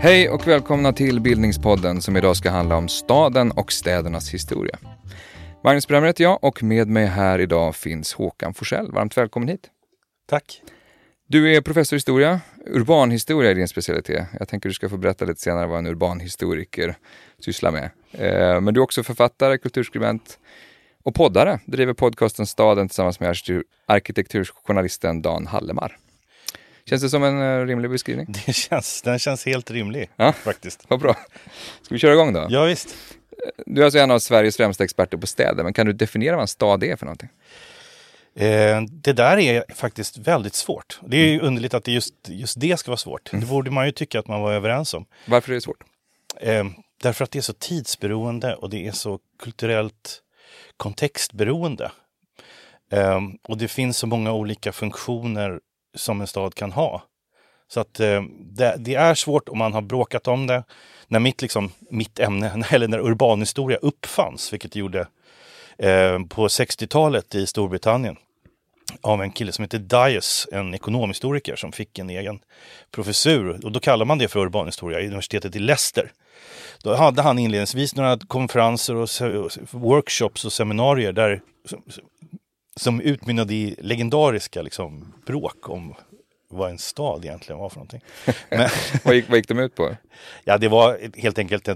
Hej och välkomna till Bildningspodden som idag ska handla om staden och städernas historia. Magnus Bremmer heter jag och med mig här idag finns Håkan Forsell. Varmt välkommen hit. Tack. Du är professor i historia. Urbanhistoria är din specialitet. Jag tänker du ska få berätta lite senare vad en urbanhistoriker sysslar med. Eh, men du är också författare, kulturskribent och poddare. Driver podcasten Staden tillsammans med arkitekturjournalisten Dan Hallemar. Känns det som en uh, rimlig beskrivning? Det känns, den känns helt rimlig ja, faktiskt. Vad bra. Ska vi köra igång då? Ja, visst. Du är alltså en av Sveriges främsta experter på städer, men kan du definiera vad en stad är för någonting? Eh, det där är faktiskt väldigt svårt. Det är ju underligt att det just, just det ska vara svårt. Det borde man ju tycka att man var överens om. Varför är det svårt? Eh, därför att det är så tidsberoende och det är så kulturellt kontextberoende. Um, och det finns så många olika funktioner som en stad kan ha. Så att um, det, det, är svårt om man har bråkat om det. När mitt, liksom, mitt ämne, eller när urbanhistoria uppfanns, vilket det gjorde um, på 60-talet i Storbritannien av en kille som heter Dias, en ekonomhistoriker som fick en egen professur. Och då kallar man det för urbanhistoria i universitetet i Leicester. Då hade han inledningsvis några konferenser och workshops och seminarier där som utmynnade i legendariska liksom, bråk om vad en stad egentligen var för någonting. Men, vad, gick, vad gick de ut på? Ja, det var helt enkelt,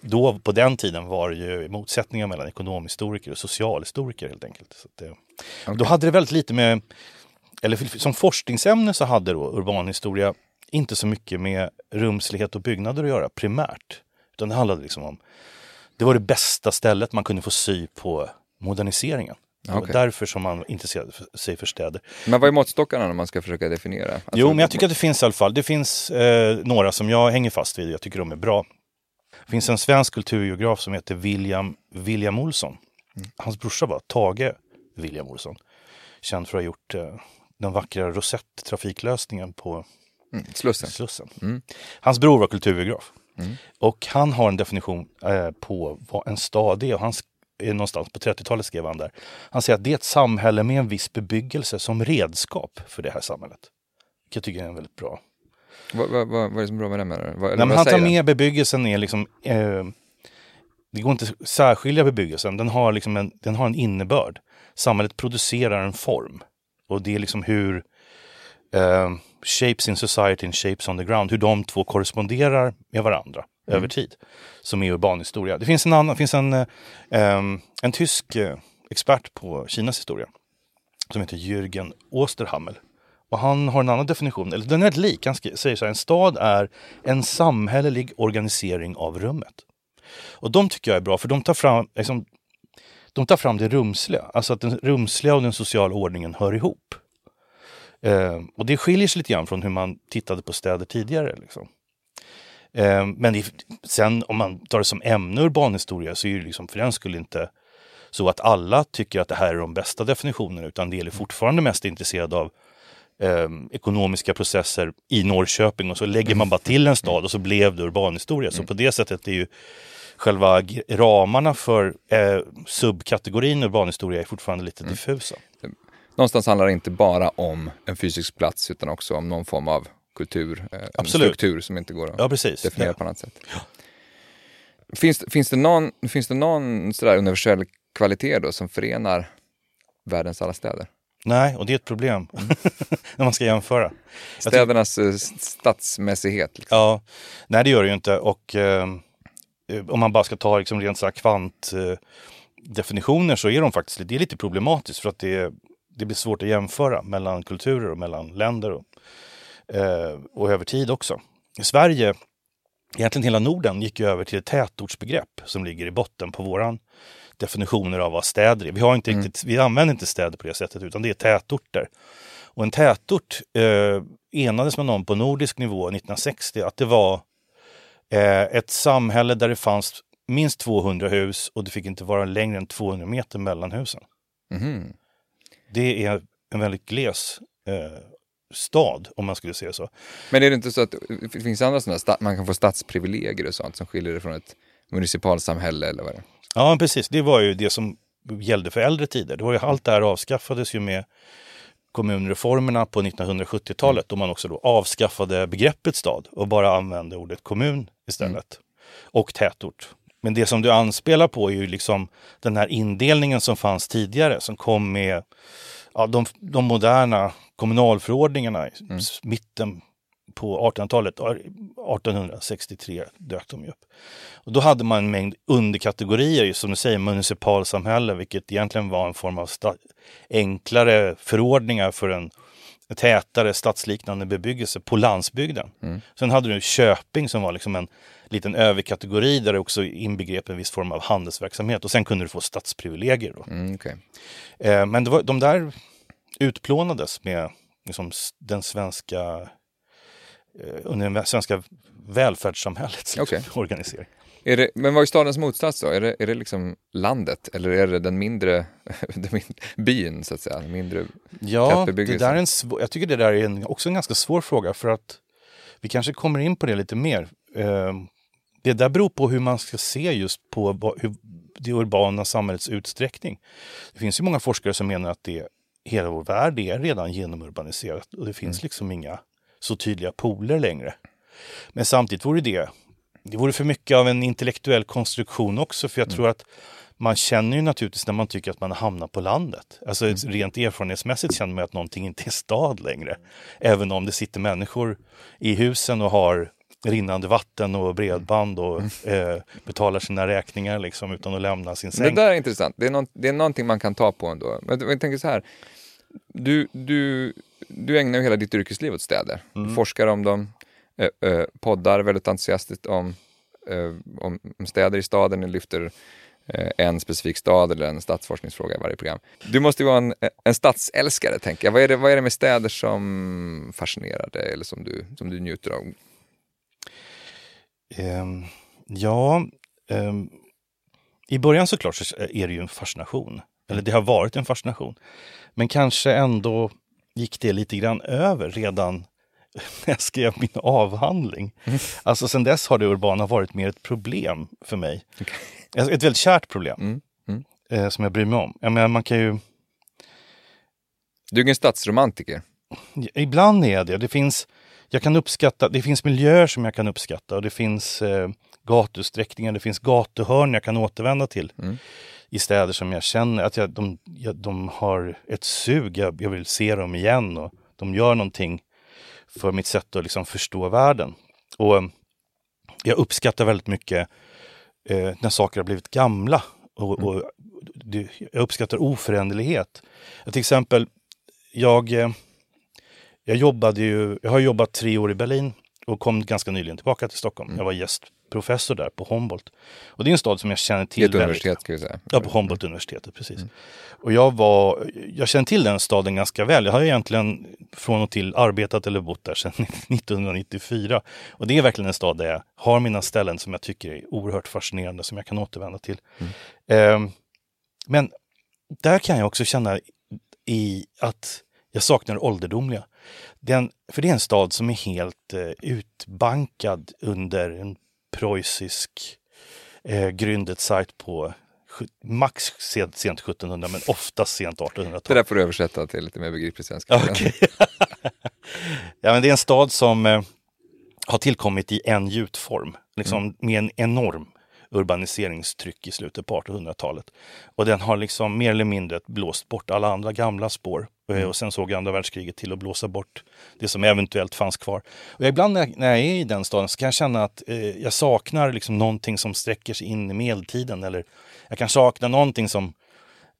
då på den tiden var det ju motsättningar mellan ekonomhistoriker och socialhistoriker helt enkelt. Så det, okay. Då hade det väldigt lite med, eller som forskningsämne så hade då urbanhistoria inte så mycket med rumslighet och byggnader att göra primärt. Utan det handlade liksom om, det var det bästa stället man kunde få sy på moderniseringen. Det okay. därför som man intresserade sig för städer. Men vad är måttstockarna när man ska försöka definiera? Alltså, jo, men jag tycker att det finns i alla fall. Det finns eh, några som jag hänger fast vid. Jag tycker de är bra. Det finns en svensk kulturgeograf som heter William, William Olsson. Mm. Hans brorsa var Tage William Olsson. Känd för att ha gjort eh, den vackra Rosett-trafiklösningen på mm, Slussen. Slussen. Mm. Hans bror var kulturgeograf. Mm. Och han har en definition eh, på vad en stad är. Och han någonstans på 30-talet skrev han där. Han säger att det är ett samhälle med en viss bebyggelse som redskap för det här samhället. Vilket jag tycker är en väldigt bra. Vad, vad, vad är det som är bra med det? Menar vad, Nej, han tar med bebyggelsen är liksom eh, det går inte att särskilja bebyggelsen. Den har, liksom en, den har en innebörd. Samhället producerar en form. Och det är liksom hur eh, shapes in society and shapes on the ground, hur de två korresponderar med varandra mm. över tid. Som är urbanhistoria. Det finns en, annan, finns en, eh, en tysk eh, expert på Kinas historia som heter Jürgen Osterhammel. Och han har en annan definition, eller den är rätt lik. Han säger så här, en stad är en samhällelig organisering av rummet. Och de tycker jag är bra, för de tar fram, liksom, de tar fram det rumsliga. Alltså att den rumsliga och den sociala ordningen hör ihop. Eh, och det skiljer sig lite grann från hur man tittade på städer tidigare. Liksom. Eh, men det, sen om man tar det som ämne urbanhistoria så är det liksom för den skull inte så att alla tycker att det här är de bästa definitionerna utan det är fortfarande mest intresserad av eh, ekonomiska processer i Norrköping och så lägger man bara till en stad och så blev det urbanhistoria. Så på det sättet är ju själva ramarna för eh, subkategorin urbanhistoria är fortfarande lite mm. diffusa. Någonstans handlar det inte bara om en fysisk plats utan också om någon form av kultur, eh, en struktur som inte går att ja, precis. definiera ja. på annat sätt. Ja. Finns, finns det någon, finns det någon sådär universell kvalitet då som förenar världens alla städer? Nej, och det är ett problem mm. när man ska jämföra. Städernas eh, stadsmässighet? Liksom. Ja, nej det gör det ju inte. Och eh, om man bara ska ta liksom rent så kvantdefinitioner eh, så är de faktiskt det är lite problematiskt för att det, det blir svårt att jämföra mellan kulturer och mellan länder. Och, Eh, och över tid också. I Sverige, egentligen hela Norden, gick ju över till ett tätortsbegrepp som ligger i botten på våran definitioner av vad städer är. Vi, har inte mm. riktigt, vi använder inte städer på det sättet utan det är tätorter. Och en tätort eh, enades med någon på nordisk nivå 1960 att det var eh, ett samhälle där det fanns minst 200 hus och det fick inte vara längre än 200 meter mellan husen. Mm. Det är en väldigt gles eh, stad om man skulle säga så. Men är det inte så att det finns andra sådana, man kan få stadsprivilegier och sånt som skiljer det från ett municipalsamhälle eller vad det Ja, precis. Det var ju det som gällde för äldre tider. Det var ju, allt det här avskaffades ju med kommunreformerna på 1970-talet då man också då avskaffade begreppet stad och bara använde ordet kommun istället. Mm. Och tätort. Men det som du anspelar på är ju liksom den här indelningen som fanns tidigare som kom med ja, de, de moderna kommunalförordningarna i mm. mitten på 1800-talet, 1863 dök de upp. Och då hade man en mängd underkategorier, som du säger, municipalsamhälle, vilket egentligen var en form av enklare förordningar för en tätare stadsliknande bebyggelse på landsbygden. Mm. Sen hade du köping som var liksom en liten överkategori där det också inbegrep en viss form av handelsverksamhet och sen kunde du få stadsprivilegier. Då. Mm, okay. eh, men var, de där utplånades med liksom, den svenska eh, under det svenska välfärdssamhällets okay. organisering. Det, men vad är stadens motsats då? Är det, är det liksom landet eller är det den mindre, den mindre byn så att säga? Mindre ja, det där är en svår, jag tycker det där är en, också en ganska svår fråga för att vi kanske kommer in på det lite mer. Eh, det där beror på hur man ska se just på hur det urbana samhällets utsträckning. Det finns ju många forskare som menar att det, hela vår värld är redan genomurbaniserat och det finns mm. liksom inga så tydliga poler längre. Men samtidigt vore det, det vore för mycket av en intellektuell konstruktion också för jag mm. tror att man känner ju naturligtvis när man tycker att man hamnat på landet. Alltså mm. rent erfarenhetsmässigt känner man att någonting inte är stad längre. Även om det sitter människor i husen och har rinnande vatten och bredband och mm. eh, betalar sina räkningar liksom utan att lämna sin säng. Det där är intressant. Det är, någon, det är någonting man kan ta på ändå. Men jag tänker så här. Du, du, du ägnar ju hela ditt yrkesliv åt städer. Mm. Du forskar om dem, eh, eh, poddar väldigt entusiastiskt om, eh, om städer i staden. Ni lyfter eh, en specifik stad eller en stadsforskningsfråga i varje program. Du måste ju vara en, en stadsälskare, tänker jag. Vad är, det, vad är det med städer som fascinerar dig eller som du, som du njuter av? Um, ja, um, i början såklart så är det ju en fascination. Eller det har varit en fascination. Men kanske ändå gick det lite grann över redan när jag skrev min avhandling. Mm. Alltså sen dess har det urbana varit mer ett problem för mig. Okay. Ett väldigt kärt problem. Mm. Mm. Eh, som jag bryr mig om. Jag menar, man kan ju... Du är en stadsromantiker. Ibland är jag det. Det finns jag kan uppskatta, det finns miljöer som jag kan uppskatta och det finns eh, gatusträckningar, det finns gatuhörn jag kan återvända till. Mm. I städer som jag känner att jag, de, jag, de har ett sug, jag, jag, vill se dem igen och de gör någonting för mitt sätt att liksom förstå världen. Och eh, jag uppskattar väldigt mycket eh, när saker har blivit gamla. Och, mm. och det, jag uppskattar oföränderlighet. Till exempel, jag eh, jag jobbade ju, jag har jobbat tre år i Berlin och kom ganska nyligen tillbaka till Stockholm. Mm. Jag var gästprofessor där på Humboldt. Och det är en stad som jag känner till. Ett universitet ska vi säga. Ja, på Humboldt-universitetet, precis. Mm. Och jag var, jag känner till den staden ganska väl. Jag har egentligen från och till arbetat eller bott där sedan 1994. Och det är verkligen en stad där jag har mina ställen som jag tycker är oerhört fascinerande, som jag kan återvända till. Mm. Eh, men där kan jag också känna i att jag saknar det ålderdomliga. Den, för det är en stad som är helt eh, utbankad under en preussisk eh, Gründerzeit på max sent, sent 1700 men oftast sent 1800-tal. Det där får du översätta till lite mer begriplig svenska. Okay. ja, men det är en stad som eh, har tillkommit i en gjutform, liksom mm. med en enorm urbaniseringstryck i slutet på 1800-talet. Och den har liksom mer eller mindre blåst bort alla andra gamla spår. Eh, mm. Och sen såg andra världskriget till att blåsa bort det som eventuellt fanns kvar. Och ibland när jag är i den staden så kan jag känna att eh, jag saknar liksom någonting som sträcker sig in i medeltiden. Eller jag kan sakna någonting som,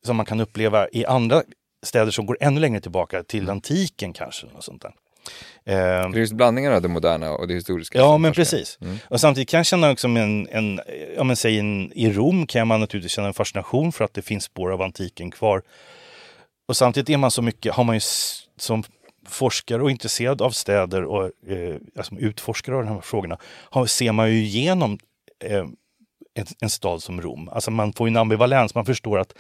som man kan uppleva i andra städer som går ännu längre tillbaka, till mm. antiken kanske. Och sånt där. Eh, det är just blandningen av det moderna och det historiska. Ja, men precis. Mm. Och samtidigt kan jag känna också en, en, ja men säg en, i Rom kan man naturligtvis känna en fascination för att det finns spår av antiken kvar. Och samtidigt är man så mycket, har man ju som forskare och intresserad av städer och eh, alltså utforskare av de här frågorna, har, ser man ju igenom eh, en, en, stad som Rom. Alltså man får en ambivalens, man förstår att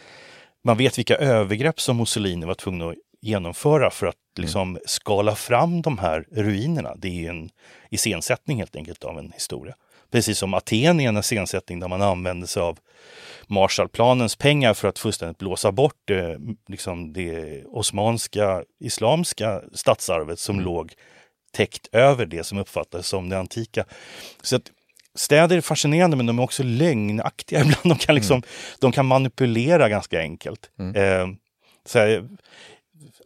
man vet vilka övergrepp som Mussolini var tvungen att genomföra för att mm. liksom mm. skala fram de här ruinerna. Det är en iscensättning helt enkelt av en historia. Precis som Aten är en iscensättning där man använder sig av Marshallplanens pengar för att fullständigt blåsa bort eh, liksom det osmanska islamska stadsarvet som mm. låg täckt över det som uppfattades som det antika. Så att städer är fascinerande men de är också lögnaktiga ibland. De kan, liksom, mm. de kan manipulera ganska enkelt. Mm. Eh, så här,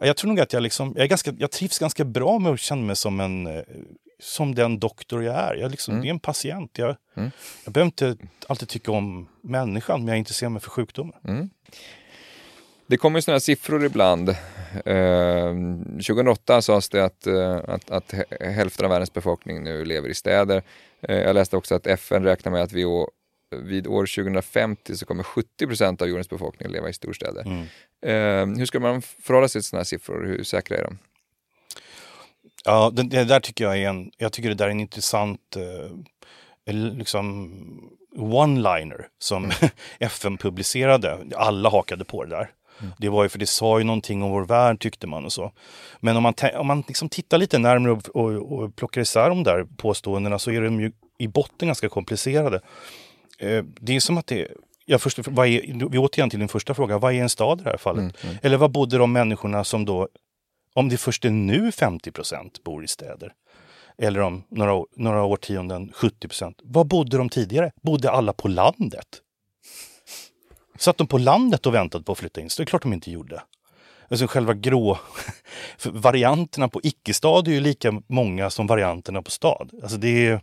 jag tror nog att jag, liksom, jag, är ganska, jag trivs ganska bra med att känna mig som en eh, som den doktor jag är. Jag, liksom, mm. är en patient. Jag, mm. jag behöver inte alltid tycka om människan, men jag intresserar mig för sjukdomen. Mm. Det kommer ju sådana siffror ibland. Eh, 2008 sades det att, eh, att, att, hälften av världens befolkning nu lever i städer. Eh, jag läste också att FN räknar med att vi å, vid år 2050 så kommer 70 procent av jordens befolkning leva i storstäder. Mm. Eh, hur ska man förhålla sig till sådana siffror? Hur säkra är de? Ja, det, det, där tycker jag är en, jag tycker det där är en intressant eh, liksom one-liner som mm. FN publicerade. Alla hakade på det där. Mm. Det var ju för det sa ju någonting om vår värld tyckte man och så. Men om man, om man liksom tittar lite närmare och, och, och plockar isär de där påståendena så är de ju i botten ganska komplicerade. Eh, det är som att det Ja, först, vad är, vi återigen till din första fråga, vad är en stad i det här fallet? Mm, mm. Eller vad bodde de människorna som då om det först är nu 50 procent bor i städer, eller om några, några årtionden 70 procent. Var bodde de tidigare? Bodde alla på landet? Satt de på landet och väntade på att flytta in? Så det är klart de inte gjorde. Alltså själva grå... varianterna på icke-stad är ju lika många som varianterna på stad. Alltså det,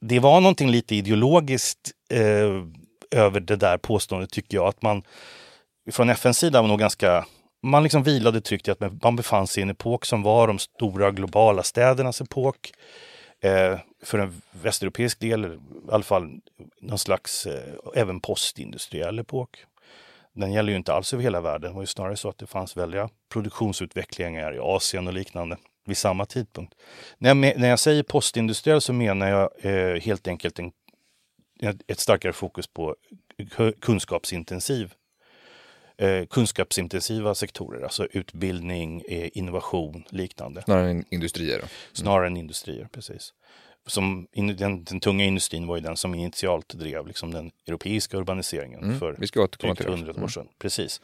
det var någonting lite ideologiskt eh, över det där påståendet tycker jag. Att man från FNs sida var nog ganska man liksom vilade tryggt i att man befann sig i en epok som var de stora globala städernas epok. Eh, för en västeuropeisk del, i alla fall någon slags eh, även postindustriell epok. Den gäller ju inte alls över hela världen. Det var ju snarare så att det fanns väldiga produktionsutvecklingar i Asien och liknande vid samma tidpunkt. När jag, när jag säger postindustriell så menar jag eh, helt enkelt en, ett starkare fokus på kunskapsintensiv eh, kunskapsintensiva sektorer, alltså utbildning, eh, innovation, liknande. Snarare än industrier? Mm. Snarare än industrier, precis. Som in, den, den, tunga industrin var ju den som initialt drev liksom, den europeiska urbaniseringen mm. för Vi ska återkomma till hundra år mm. sedan. Precis.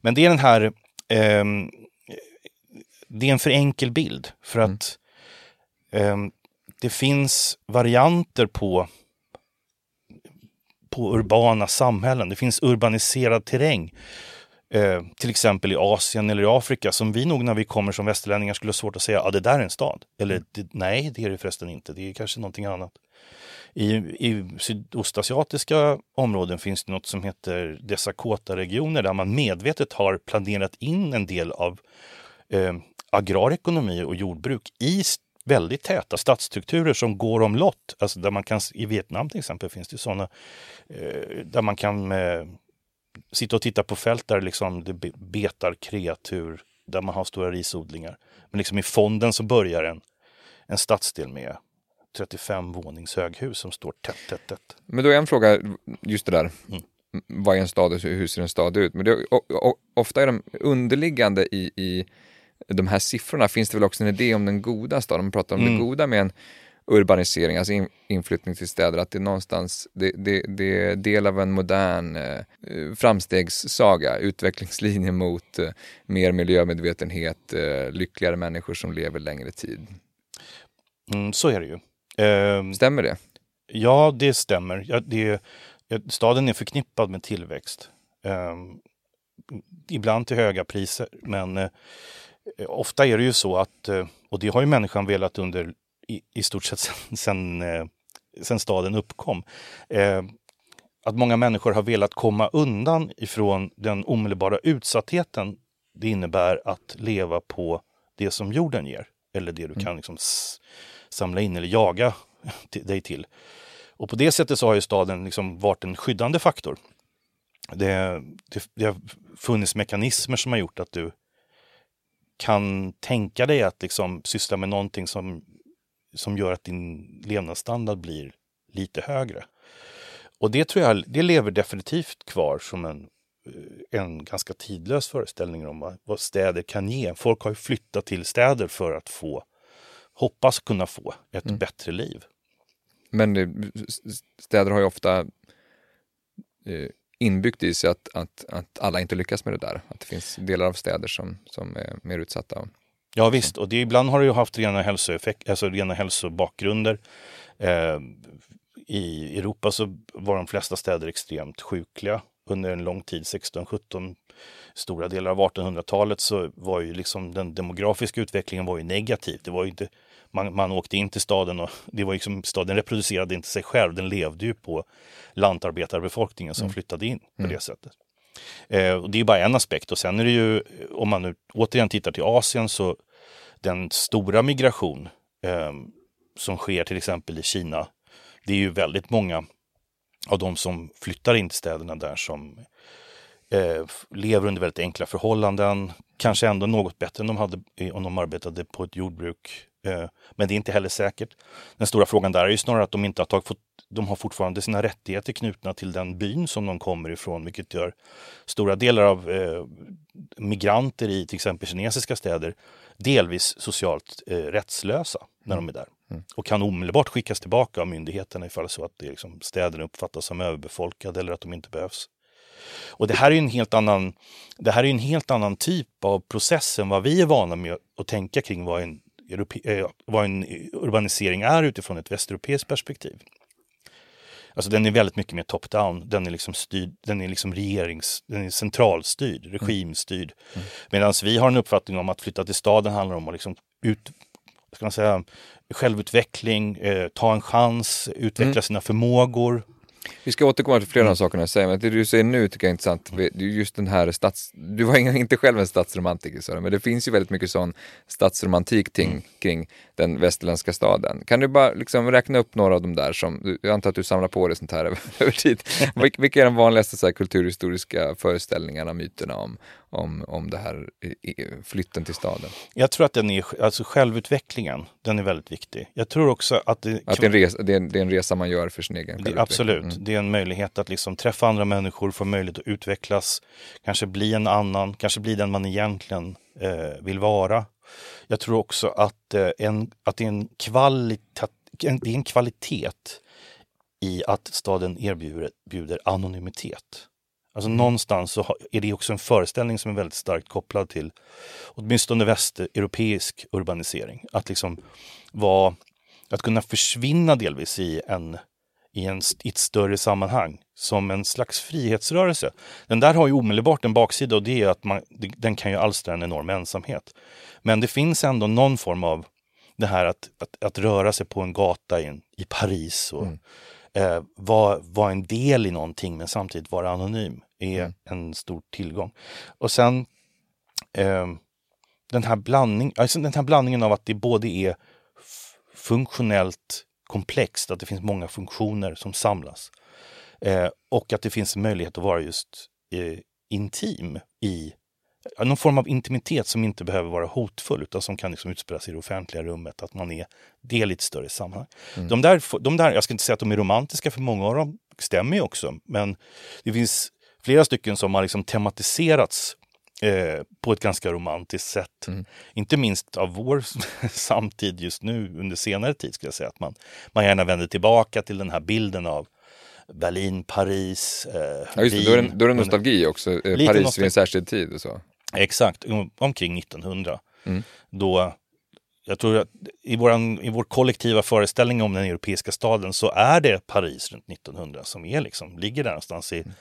Men det är den här, eh, det är en för enkel bild för mm. att eh, det finns varianter på på urbana samhällen. Det finns urbaniserad terräng eh, till exempel i Asien eller i Afrika som vi nog när vi kommer som västerlänningar skulle ha svårt att säga, ja det där är en stad. Eller det, nej, det är det förresten inte, det är kanske någonting annat. I, i sydostasiatiska områden finns det något som heter Desakota-regioner där man medvetet har planerat in en del av eh, agrarekonomi och jordbruk i väldigt täta stadsstrukturer som går omlott. Alltså där man kan, I Vietnam till exempel finns det sådana eh, där man kan eh, sitta och titta på fält där liksom det betar kreatur, där man har stora risodlingar. Men liksom i fonden så börjar en, en stadsdel med 35 vånings höghus som står tätt, tätt, tätt. Men då är en fråga, just det där, mm. vad är en stad och hur ser en stad ut? Men det, och, och, ofta är de underliggande i, i de här siffrorna finns det väl också en idé om den goda staden. Man pratar om mm. det goda med en urbanisering, alltså in, inflyttning till städer, att det är någonstans, det, det, det är del av en modern eh, framstegssaga, utvecklingslinje mot eh, mer miljömedvetenhet, eh, lyckligare människor som lever längre tid. Mm, så är det ju. Eh, stämmer det? Ja, det stämmer. Ja, det, staden är förknippad med tillväxt. Ehm, ibland till höga priser, men eh, ofta är det ju så att, eh, och det har ju människan velat under i, i stort sett sen, sen, eh, sen staden uppkom. Eh, att många människor har velat komma undan ifrån den omedelbara utsattheten det innebär att leva på det som jorden ger. Eller det du mm. kan liksom samla in eller jaga dig till. Och på det sättet så har ju staden liksom varit en skyddande faktor. Det, det, det har funnits mekanismer som har gjort att du kan tänka dig att liksom syssla med någonting som som gör att din levnadsstandard blir lite högre. Och det tror jag det lever definitivt kvar som en, eh, en ganska tidlös föreställning om vad städer kan ge. Folk har ju flyttat till städer för att få, hoppas kunna få, ett mm. bättre liv. Men städer har ju ofta eh, inbyggt i sig att, att, att alla inte lyckas med det där. Att det finns delar av städer som, som är mer utsatta. Ja visst, och det, ibland har det ju haft rena, hälsoeffekt, alltså rena hälsobakgrunder. Eh, I Europa så var de flesta städer extremt sjukliga under en lång tid, 16, 17, stora delar av 1800-talet så var ju liksom den demografiska utvecklingen var ju negativ. Det var inte, man, man åkte in till staden och det var liksom, staden reproducerade inte sig själv, den levde ju på lantarbetarbefolkningen som mm. flyttade in på mm. det sättet. Eh, och det är bara en aspekt och sen är det ju, om man nu återigen tittar till Asien så den stora migration eh, som sker till exempel i Kina, det är ju väldigt många av de som flyttar in till städerna där som eh, lever under väldigt enkla förhållanden, kanske ändå något bättre än de hade om de arbetade på ett jordbruk. Eh, men det är inte heller säkert. Den stora frågan där är ju snarare att de inte har tagit, fått, de har fortfarande sina rättigheter knutna till den byn som de kommer ifrån, vilket gör stora delar av eh, migranter i till exempel kinesiska städer delvis socialt eh, rättslösa när de är där. Mm. Och kan omedelbart skickas tillbaka av myndigheterna ifall så att det liksom, städerna uppfattas som överbefolkade eller att de inte behövs. Och det här är en helt annan, det här är en helt annan typ av process än vad vi är vana med att tänka kring vad en, Europe, eh, vad en urbanisering är utifrån ett västeuropeiskt perspektiv. Alltså den är väldigt mycket mer top-down, den är liksom styrd, den är liksom regerings, den är centralstyrd, mm. regimstyrd. Mm. Medan vi har en uppfattning om att flytta till staden handlar om att liksom ut, ska man säga, självutveckling, eh, ta en chans, utveckla mm. sina förmågor. Vi ska återkomma till flera mm. av sakerna jag säger, men det du säger nu tycker jag är intressant. Just den här stats... Du var inte själv en stadsromantiker, så, men det finns ju väldigt mycket sån stadsromantik ting, mm. kring den västerländska staden. Kan du bara liksom räkna upp några av dem där som, jag antar att du samlar på dig sånt här över, över tid. Vilka är de vanligaste så här, kulturhistoriska föreställningarna, myterna om, om, om det här flytten till staden? Jag tror att den är, alltså självutvecklingen, den är väldigt viktig. Jag tror också att det... Att det, är en resa, det, är det är en resa man gör för sin egen det, Absolut, mm. Det är en möjlighet att liksom träffa andra människor, få möjlighet att utvecklas, kanske bli en annan, kanske bli den man egentligen eh, vill vara. Jag tror också att, eh, en, att det, är en kvalitet, en, det är en kvalitet i att staden erbjuder anonymitet. Alltså mm. någonstans så är det också en föreställning som är väldigt starkt kopplad till åtminstone västeuropeisk urbanisering. Att liksom vara, att kunna försvinna delvis i, en, i, en, i ett större sammanhang som en slags frihetsrörelse. Den där har ju omedelbart en baksida och det är att man, den kan ju alstra en enorm ensamhet. Men det finns ändå någon form av det här att, att, att röra sig på en gata i, i Paris och mm. eh, vara var en del i någonting men samtidigt vara anonym är mm. en stor tillgång. Och sen eh, den, här blandning, alltså den här blandningen av att det både är funktionellt komplext, att det finns många funktioner som samlas. Eh, och att det finns möjlighet att vara just eh, intim i någon form av intimitet som inte behöver vara hotfull utan som kan liksom utspelas i det offentliga rummet, att man är del i ett större sammanhang. Mm. De, där, de där, jag ska inte säga att de är romantiska för många av dem, stämmer ju också, men det finns flera stycken som har liksom tematiserats eh, på ett ganska romantiskt sätt. Mm. Inte minst av vår samtid just nu under senare tid skulle jag säga. Att man, man gärna vänder tillbaka till den här bilden av Berlin, Paris, eh, ja, just det, Då är det, då är det nostalgi också, eh, Paris nostalgi. vid en särskild tid och så. Exakt, omkring 1900. Mm. Då, jag tror att i, våran, i vår kollektiva föreställning om den europeiska staden så är det Paris runt 1900 som är liksom, ligger där någonstans i, mm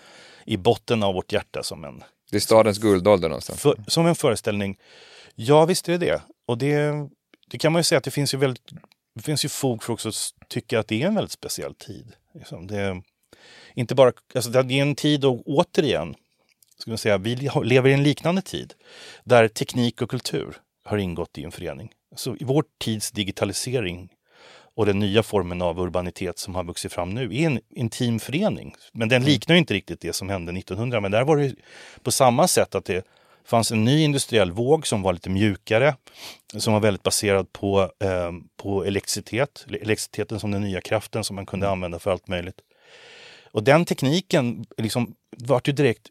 i botten av vårt hjärta som en... Det är stadens guldålder någonstans. För, som en föreställning. Ja, visst är det det. Och det, det kan man ju säga att det finns ju väldigt det finns ju fog för också att tycka att det är en väldigt speciell tid. Liksom det, inte bara, alltså det är en tid och återigen, ska man säga, vi lever i en liknande tid där teknik och kultur har ingått i en förening. Så i vår tids digitalisering och den nya formen av urbanitet som har vuxit fram nu är en intim förening. Men den mm. liknar inte riktigt det som hände 1900. Men där var det på samma sätt att det fanns en ny industriell våg som var lite mjukare, som var väldigt baserad på, eh, på elektricitet. Elektriciteten som den nya kraften som man kunde mm. använda för allt möjligt. Och den tekniken liksom vart ju direkt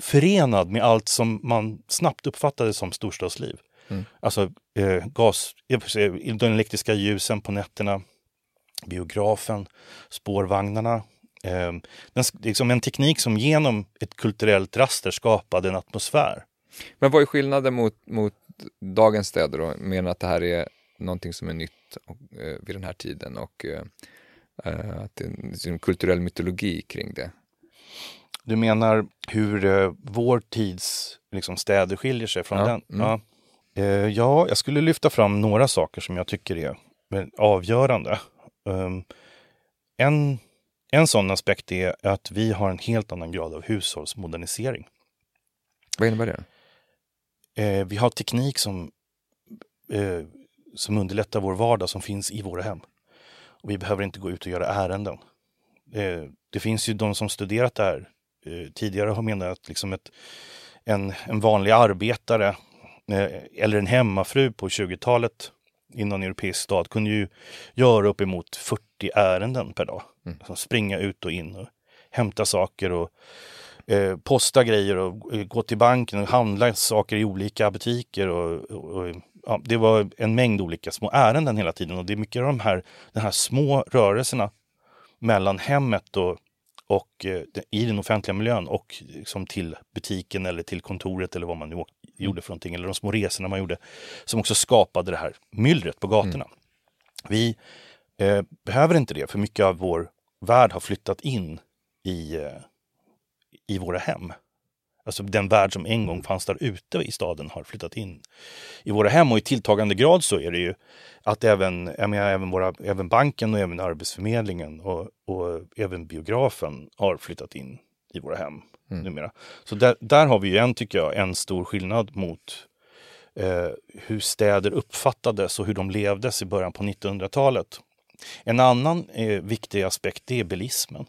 förenad med allt som man snabbt uppfattade som storstadsliv. Mm. Alltså eh, gas, de elektriska ljusen på nätterna, biografen, spårvagnarna, Eh, den, liksom en teknik som genom ett kulturellt raster skapade en atmosfär. Men vad är skillnaden mot, mot dagens städer då? Menar att det här är någonting som är nytt och, eh, vid den här tiden och eh, eh att det är en kulturell mytologi kring det? Du menar hur eh, vår tids liksom, städer skiljer sig från ja. den? Mm. Ja. Eh, ja, jag skulle lyfta fram några saker som jag tycker är avgörande. Um, en, en sån aspekt är att vi har en helt annan grad av hushållsmodernisering. Vad innebär det? Eh, vi har teknik som, eh, som underlättar vår vardag som finns i våra hem. Och vi behöver inte gå ut och göra ärenden. Det finns ju de som studerat det här tidigare har menat att liksom ett, en, en vanlig arbetare eller en hemmafru på 20-talet i någon europeisk stad kunde ju göra uppemot 40 ärenden per dag. Mm. Alltså springa ut och in och hämta saker och eh, posta grejer och eh, gå till banken och handla saker i olika butiker. Och, och, och ja, det var en mängd olika små ärenden hela tiden och det är mycket av de här, de här små rörelserna mellan hemmet och, och eh, i den offentliga miljön och liksom till butiken eller till kontoret eller vad man nu gjorde för någonting, eller de små resorna man gjorde, som också skapade det här myllret på gatorna. Mm. Vi eh, behöver inte det, för mycket av vår värld har flyttat in i, eh, i våra hem. Alltså den värld som en gång fanns där ute i staden har flyttat in i våra hem och i tilltagande grad så är det ju att även, jag menar, även, våra, även banken och även Arbetsförmedlingen och, och även biografen har flyttat in i våra hem mm. numera. Så där, där har vi ju en, tycker jag, en stor skillnad mot eh, hur städer uppfattades och hur de levdes i början på 1900-talet. En annan eh, viktig aspekt är bilismen.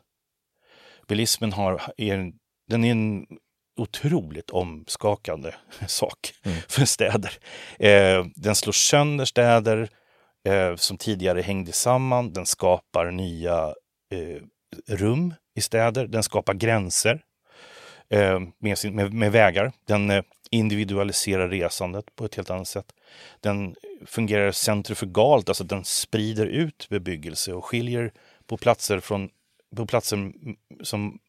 Bilismen har, är, den är en otroligt omskakande sak mm. för städer. Eh, den slår sönder städer eh, som tidigare hängde samman. Den skapar nya eh, rum i städer. Den skapar gränser Eh, med, sin, med, med, vägar. Den eh, individualiserar resandet på ett helt annat sätt. Den fungerar centrifugalt, alltså den sprider ut bebyggelse och skiljer på platser från på platser som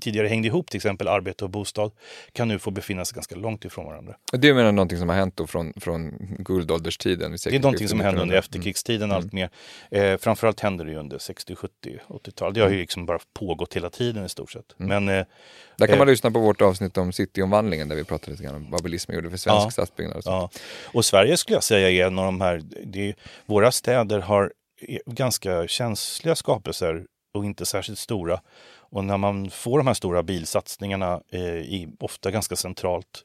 tidigare hängde ihop, till exempel arbete och bostad, kan nu få befinna sig ganska långt ifrån varandra. Det menar någonting som har hänt då från, från guldålderstiden? Det är någonting som hände under efterkrigstiden mm. allt mer. Eh, framförallt hände det under 60, 70, 80-tal. Det har ju mm. liksom bara pågått hela tiden i stort sett. Mm. Men, eh, där kan man eh, lyssna på vårt avsnitt om cityomvandlingen där vi pratade lite grann om vad bilismen gjorde för svensk ja, stadsbyggnad. Och, ja. och Sverige skulle jag säga är en av de här, det, våra städer har ganska känsliga skapelser och inte särskilt stora. Och när man får de här stora bilsatsningarna, eh, i, ofta ganska centralt,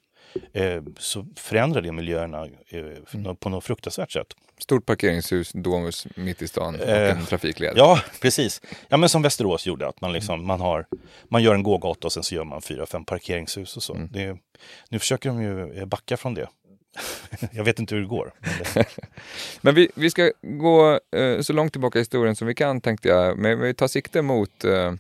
eh, så förändrar det miljöerna eh, mm. på något fruktansvärt sätt. Stort parkeringshus, Domus mitt i stan och en eh, trafikled. Ja, precis. Ja, men som Västerås gjorde, att man, liksom, man, har, man gör en gågata och sen så gör man fyra, fem parkeringshus och så. Mm. Det, nu försöker de ju eh, backa från det. jag vet inte hur det går. Men, men vi, vi ska gå eh, så långt tillbaka i historien som vi kan tänkte jag. Men vi tar sikte mot, eh,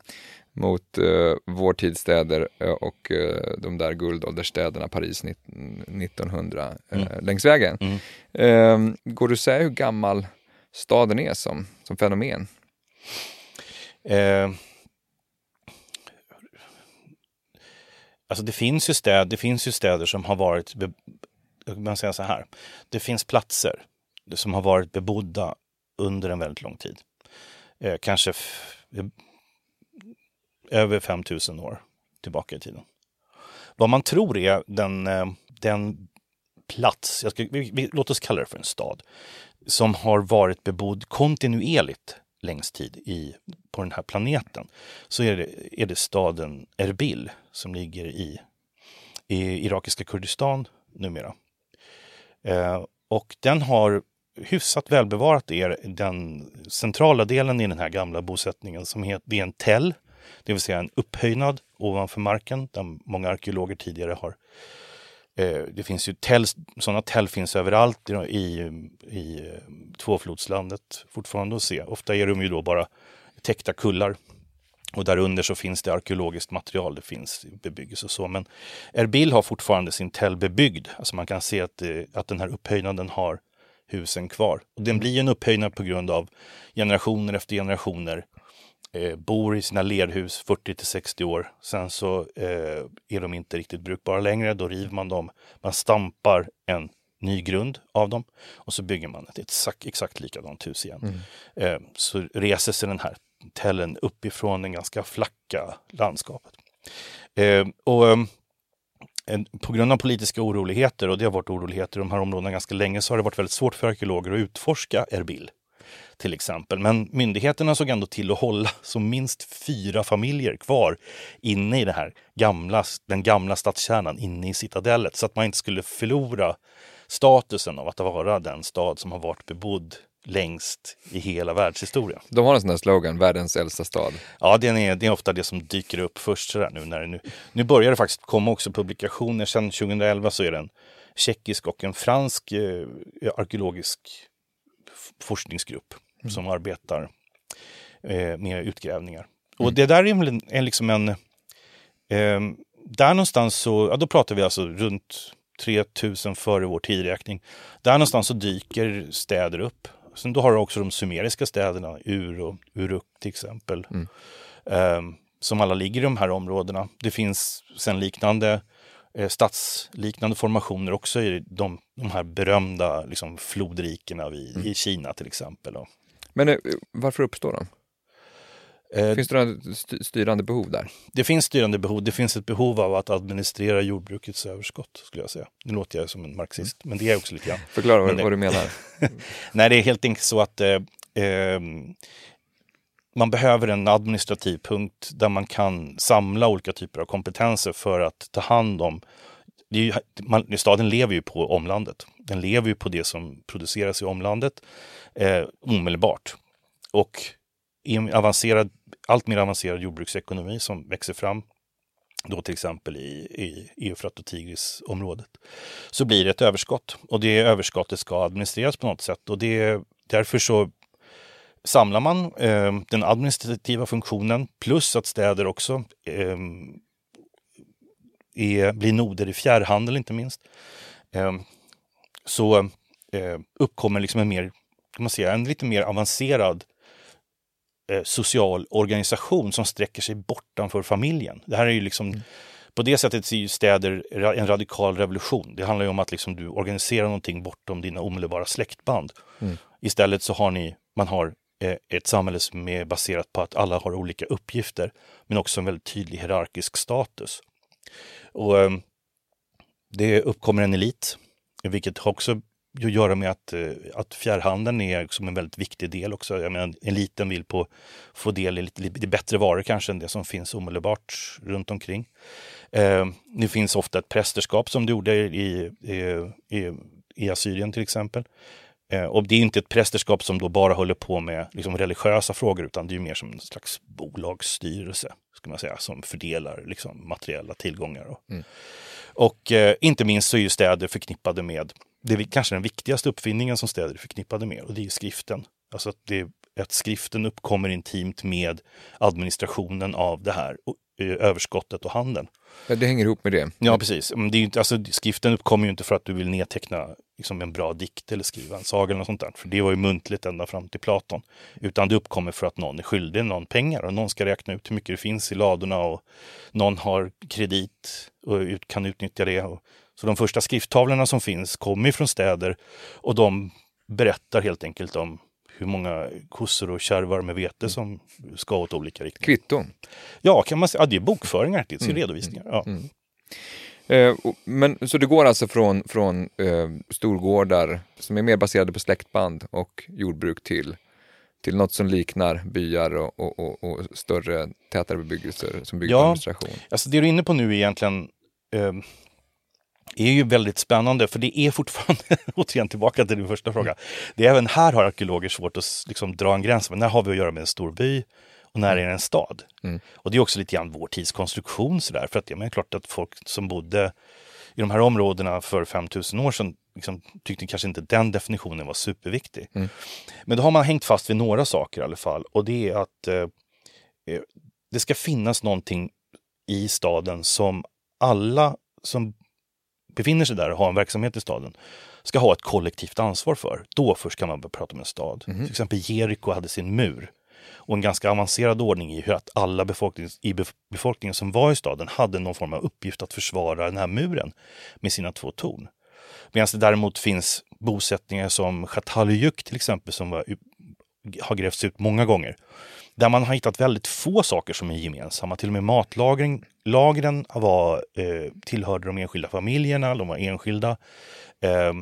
mot eh, vår tids städer eh, och eh, de där guldåldersstäderna, Paris 1900, eh, mm. längs vägen. Mm. Ehm, går du att säga hur gammal staden är som, som fenomen? Alltså det finns ju städer, det finns ju städer som har varit man säga så här, det finns platser som har varit bebodda under en väldigt lång tid. Eh, kanske eh, över 5000 år tillbaka i tiden. Vad man tror är den, eh, den plats, ska, vi, vi, låt oss kalla det för en stad, som har varit bebodd kontinuerligt längst tid i, på den här planeten, så är det, är det staden Erbil som ligger i, i irakiska Kurdistan numera. Eh, och den har hyfsat välbevarat är den centrala delen i den här gamla bosättningen som heter, det är en tell, det vill säga en upphöjnad ovanför marken där många arkeologer tidigare har eh, det finns ju täll, sådana täll finns överallt i, i, i tvåflodslandet fortfarande att se. Ofta är de ju då bara täckta kullar och där under så finns det arkeologiskt material, det finns bebyggelse och så. Men Erbil har fortfarande sin täll bebyggd. Alltså man kan se att, det, att den här upphöjnaden har husen kvar. Och den blir en upphöjnad på grund av generationer efter generationer eh, bor i sina lerhus 40 till 60 år. Sen så eh, är de inte riktigt brukbara längre. Då river man dem. Man stampar en ny grund av dem och så bygger man ett exakt, exakt likadant hus igen. Mm. Eh, så reser sig den här tällen uppifrån det ganska flacka landskapet. Eh, och eh, på grund av politiska oroligheter, och det har varit oroligheter i de här områdena ganska länge, så har det varit väldigt svårt för arkeologer att utforska Erbil till exempel. Men myndigheterna såg ändå till att hålla som minst fyra familjer kvar inne i det här gamla, den gamla stadskärnan, inne i citadellet, så att man inte skulle förlora statusen av att vara den stad som har varit bebodd längst i hela världshistorien. De har en sån här slogan, världens äldsta stad. Ja, det är, det är ofta det som dyker upp först sådär nu. När det nu, nu börjar det faktiskt komma också publikationer. Sedan 2011 så är det en tjeckisk och en fransk eh, arkeologisk forskningsgrupp mm. som arbetar eh, med utgrävningar. Och mm. det där är väl en, liksom en... Eh, där någonstans så, ja då pratar vi alltså runt 3000 före vår tidräkning. Där någonstans så dyker städer upp. Sen då har du också de sumeriska städerna, Ur och Uruk till exempel. Mm. Um, som alla ligger i de här områdena. Det finns sen liknande eh, stadsliknande formationer också i de, de här berömda liksom, flodrikena vid, mm. i Kina till exempel. Men eh, varför uppstår de? Eh, finns det några styrande behov där? Det finns styrande behov. Det finns ett behov av att administrera jordbrukets överskott, skulle jag säga. Nu låter jag som en marxist, mm. men det är också lite grann. Förklara vad, det, vad du menar. Nej, det är helt enkelt så att eh, eh, man behöver en administrativ punkt där man kan samla olika typer av kompetenser för att ta hand om ju, man, staden lever ju på omlandet. Den lever ju på det som produceras i omlandet eh, omedelbart. Och i en avancerad allt mer avancerad jordbruksekonomi som växer fram, då till exempel i, i Eufrat och Tigrisområdet, så blir det ett överskott. Och det överskottet ska administreras på något sätt. Och det, därför så samlar man eh, den administrativa funktionen plus att städer också eh, är, blir noder i fjärrhandel inte minst. Eh, så eh, uppkommer liksom en mer, kan man säga, en lite mer avancerad eh, social organisation som sträcker sig bortanför familjen. Det här är ju liksom mm. På det sättet är städer en radikal revolution. Det handlar ju om att liksom du organiserar någonting bortom dina omedelbara släktband. Mm. Istället så har ni, man har eh, ett samhälle som är baserat på att alla har olika uppgifter, men också en väldigt tydlig hierarkisk status. Och eh, Det uppkommer en elit, vilket också att göra med att, eh, att fjärrhandeln är som en väldigt viktig del också. Jag menar, eliten vill på, få del i lite, lite bättre varor kanske än det som finns omedelbart runt omkring. Eh, det finns ofta ett prästerskap som det gjorde i, i, i, i Assyrien till exempel. Eh, och det är inte ett prästerskap som då bara håller på med liksom, religiösa frågor utan det är mer som en slags bolagsstyrelse ska man säga, som fördelar liksom, materiella tillgångar. Och, mm och eh, inte minst så är ju städer förknippade med det är kanske den viktigaste uppfinningen som städer är förknippade med och det är skriften. Alltså att, det, att skriften uppkommer intimt med administrationen av det här eh, överskottet och handeln. Ja, det hänger ihop med det. Ja, precis. Det är inte, alltså, skriften uppkommer ju inte för att du vill nedteckna liksom, en bra dikt eller skriva en saga eller något sånt där. För det var ju muntligt ända fram till Platon. Utan det uppkommer för att någon är skyldig någon pengar och någon ska räkna ut hur mycket det finns i ladorna och någon har kredit och kan utnyttja det. Och så de första skrifttavlorna som finns kommer från städer och de berättar helt enkelt om hur många kossor och kärvar med vete som ska åt olika riktningar. Kvitton? Ja, kan man säga. Ja, det är bokföringar, det är mm. redovisningar. Ja. Mm. Eh, men, så det går alltså från, från eh, storgårdar som är mer baserade på släktband och jordbruk till, till något som liknar byar och, och, och, och större, tätare bebyggelser som bygger ja, på administration? Alltså det du är inne på nu egentligen eh, är ju väldigt spännande för det är fortfarande, återigen tillbaka till din första fråga, det är även här har arkeologer svårt att liksom dra en gräns. Men när har vi att göra med en stor by och när är det en stad? Mm. Och det är också lite grann vår tids konstruktion sådär. För att det är klart att folk som bodde i de här områdena för 5000 år sedan liksom, tyckte kanske inte den definitionen var superviktig. Mm. Men då har man hängt fast vid några saker i alla fall och det är att eh, eh det ska finnas någonting i staden som alla som befinner sig där och har en verksamhet i staden ska ha ett kollektivt ansvar för. Då först kan man börja prata om en stad. Mm. Till exempel Jeriko hade sin mur och en ganska avancerad ordning i hur att alla befolkning, i befolkningen som var i staden hade någon form av uppgift att försvara den här muren med sina två torn. Medan det däremot finns bosättningar som Chatalyuk till exempel som var, har grävts ut många gånger. Där man har hittat väldigt få saker som är gemensamma. Till och med matlagren lagren var, eh, tillhörde de enskilda familjerna, de var enskilda. Eh,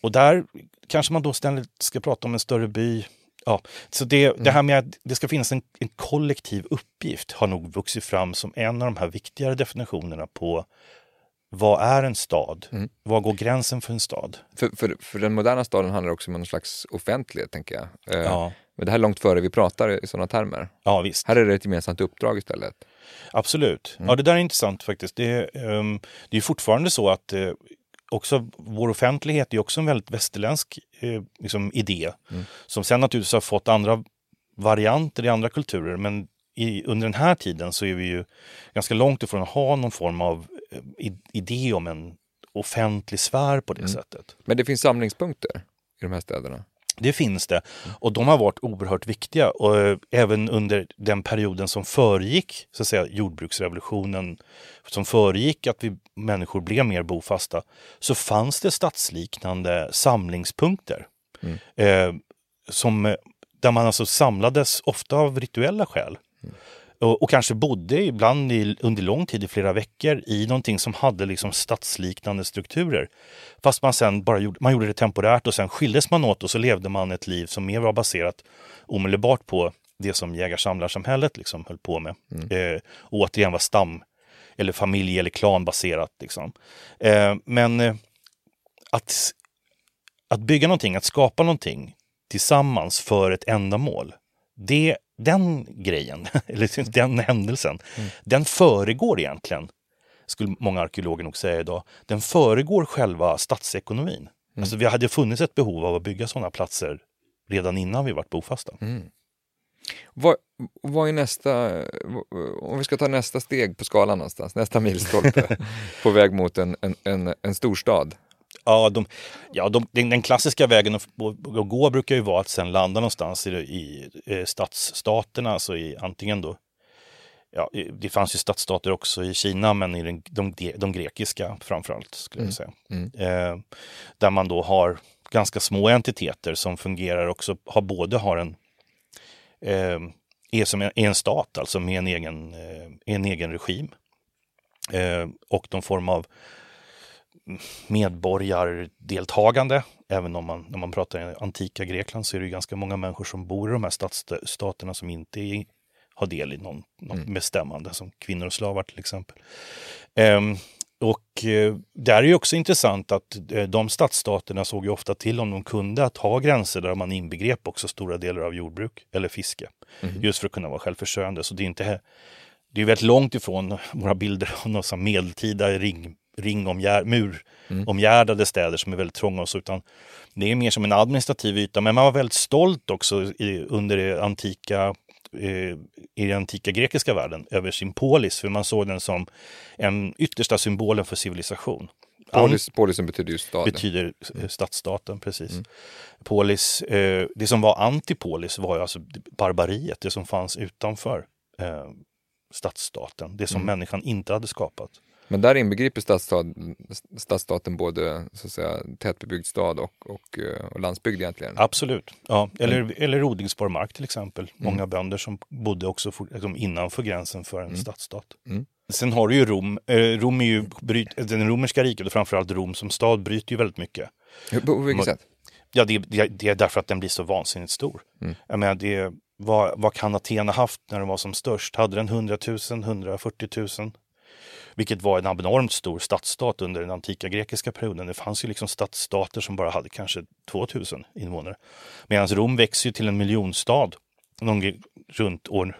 och där kanske man då ständigt ska prata om en större by. Ja, så det, mm. det här med att det ska finnas en, en, kollektiv uppgift har nog vuxit fram som en av de här viktigare definitionerna på vad är en stad? Mm. Var går gränsen för en stad? För, för, för den moderna staden handlar också om någon slags offentlighet, tänker jag. Eh, ja. Men det här är långt före vi pratar i sådana termer. Ja, visst. Här är det ett gemensamt uppdrag istället. Absolut. Mm. Ja, det där är intressant faktiskt. Det, um, det är fortfarande så att uh, också vår offentlighet är också en väldigt västerländsk uh, liksom, idé. Mm. Som sen naturligtvis har fått andra varianter i andra kulturer. Men i, under den här tiden så är vi ju ganska långt ifrån att ha någon form av uh, idé om en offentlig sfär på det mm. sättet. Men det finns samlingspunkter i de här städerna? Det finns det. Och de har varit oerhört viktiga. Och eh, även under den perioden som föregick så att säga, jordbruksrevolutionen, som föregick att vi människor blev mer bofasta, så fanns det stadsliknande samlingspunkter. Mm. Eh, som, där man alltså samlades, ofta av rituella skäl. Mm och, och, kanske bodde ibland i, under lång tid, i flera veckor, i någonting som hade liksom stadsliknande strukturer. Fast man sen bara gjorde, man gjorde det temporärt och sen skildes man åt och så levde man ett liv som mer var baserat omedelbart på det som jägar-samlarsamhället liksom höll på med. Mm. Eh, och återigen var stam eller familj eller klanbaserat. Liksom. Eh, men eh, att, att bygga någonting, att skapa någonting tillsammans för ett ändamål, det den grejen, eller den händelsen, mm. den föregår egentligen, skulle många arkeologer nog säga idag, den föregår själva stadsekonomin. Mm. Alltså vi hade funnits ett behov av att bygga sådana platser redan innan vi vart bofasta. Mm. Vad, vad är nästa, om vi ska ta nästa steg på skalan någonstans, nästa milstolpe på väg mot en, en, en, en storstad? Ja, de, ja de, den, klassiska vägen att, att, gå brukar ju vara att sen landa någonstans i, i, i stadsstaterna, alltså i antingen då Ja, det fanns ju stadsstater också i Kina, men i den, de, de grekiska framförallt, skulle mm. jag säga. Mm. Eh, där man då har ganska små entiteter som fungerar också, har både har en eh, är som en, är en stat, alltså med en egen, eh, en egen regim. Eh, och någon form av medborgardeltagande. Även om man, när man pratar antika Grekland så är det ganska många människor som bor i de här stadsstaterna som inte är, har del i någon, något mm. bestämmande, som kvinnor och slavar till exempel. Um, och eh, där är ju också intressant att eh, de stadsstaterna såg ju ofta till om de kunde att ha gränser där man inbegrep också stora delar av jordbruk eller fiske. Mm. Just för att kunna vara självförsörjande. Så det är inte det är väldigt långt ifrån våra bilder av några medeltida ring, ringomgär, muromgärdade mm. städer som är väldigt trånga och så, utan det är mer som en administrativ yta. Men man var väldigt stolt också i, under det antika eh, i den antika grekiska världen över sin polis, för man såg den som en yttersta symbolen för civilisation. Polis, polisen betyder ju staden. Betyder mm. stadsstaten, precis. Mm. Polis, eh, det som var antipolis var ju alltså barbariet, det som fanns utanför eh, stadsstaten. Det som mm. människan inte hade skapat. Men där inbegriper stadstad, stadsstaten både så att säga, tätbebyggd stad och, och, eh, och landsbygd egentligen? Absolut. Ja. Eller, mm. eller odlingsbar mark till exempel. Mm. Många bönder som bodde också for, liksom innanför gränsen för en mm. stadsstat. Mm. Sen har du ju Rom. Eh, Rom är ju, bryt, den romerska riket och framförallt Rom som stad bryter ju väldigt mycket. På vilket sätt? Ja, det, det, det, är därför att den blir så vansinnigt stor. Mm. Jag menar, det, vad, vad kan Athena haft när den var som störst? Hade den 100 000, 140 000? Vilket var en abnormt stor stadsstat under den antika grekiska perioden. Det fanns ju liksom stadsstater som bara hade kanske 2000 invånare. Medan Rom växer till en miljonstad någon, runt, år,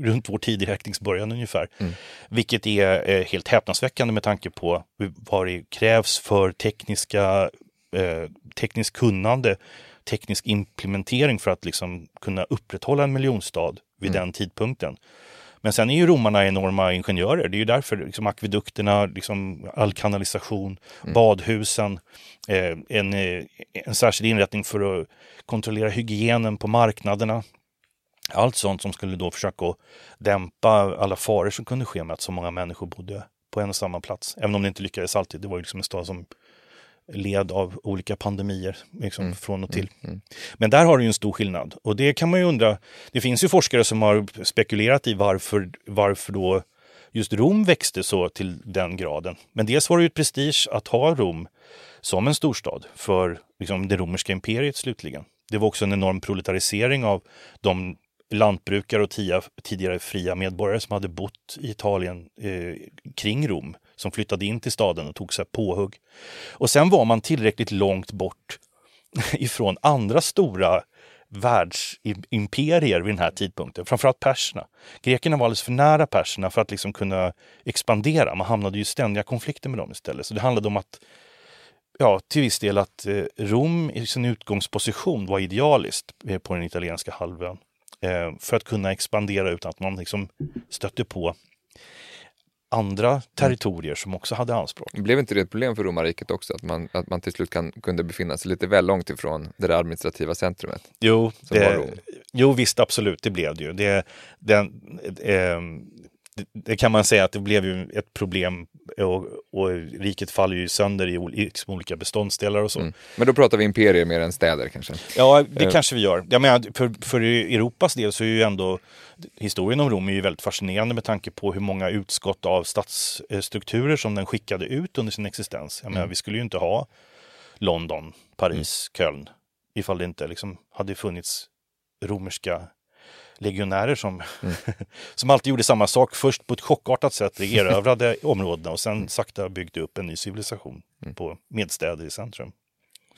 runt vår tideräkningsbörjan ungefär. Mm. Vilket är eh, helt häpnadsväckande med tanke på vad det krävs för tekniska, eh, tekniskt kunnande, teknisk implementering för att liksom kunna upprätthålla en miljonstad vid mm. den tidpunkten. Men sen är ju romarna enorma ingenjörer. Det är ju därför liksom, akvedukterna, liksom, all kanalisation, mm. badhusen, eh, en, eh, en särskild inrättning för att kontrollera hygienen på marknaderna. Allt sånt som skulle då försöka dämpa alla faror som kunde ske med att så många människor bodde på en och samma plats. Även om det inte lyckades alltid. Det var ju liksom en stad som led av olika pandemier liksom, mm. från och till. Mm. Mm. Men där har du ju en stor skillnad. Och det kan man ju undra. Det finns ju forskare som har spekulerat i varför, varför då just Rom växte så till den graden. Men dels var det ju ett prestige att ha Rom som en storstad för liksom, det romerska imperiet slutligen. Det var också en enorm proletarisering av de lantbrukare och tia, tidigare fria medborgare som hade bott i Italien eh, kring Rom, som flyttade in till staden och tog sig påhugg. Och sen var man tillräckligt långt bort ifrån andra stora världsimperier vid den här tidpunkten, framförallt perserna. Grekerna var alldeles för nära perserna för att liksom kunna expandera. Man hamnade ju i ständiga konflikter med dem istället. Så det handlade om att, ja, till viss del att eh, Rom i sin utgångsposition var idealiskt eh, på den italienska halvön. Eh, för att kunna expandera utan att man liksom stötte på andra territorier som också hade anspråk. Blev inte det ett problem för romarriket också, att man, att man till slut kan, kunde befinna sig lite väl långt ifrån det där administrativa centrumet? Jo, det, jo visst absolut, det blev det ju. Det, den, eh, det kan man säga att det blev ju ett problem och, och riket faller ju sönder i, i olika beståndsdelar och så. Mm. Men då pratar vi imperier mer än städer kanske? Ja, det uh. kanske vi gör. Jag menar, för, för Europas del så är ju ändå historien om Rom är ju väldigt fascinerande med tanke på hur många utskott av stadsstrukturer som den skickade ut under sin existens. Jag mm. menar, vi skulle ju inte ha London, Paris, mm. Köln ifall det inte liksom hade funnits romerska legionärer som, mm. som alltid gjorde samma sak. Först på ett chockartat sätt erövrade områdena och sen sakta byggde upp en ny civilisation mm. på medstäder i centrum.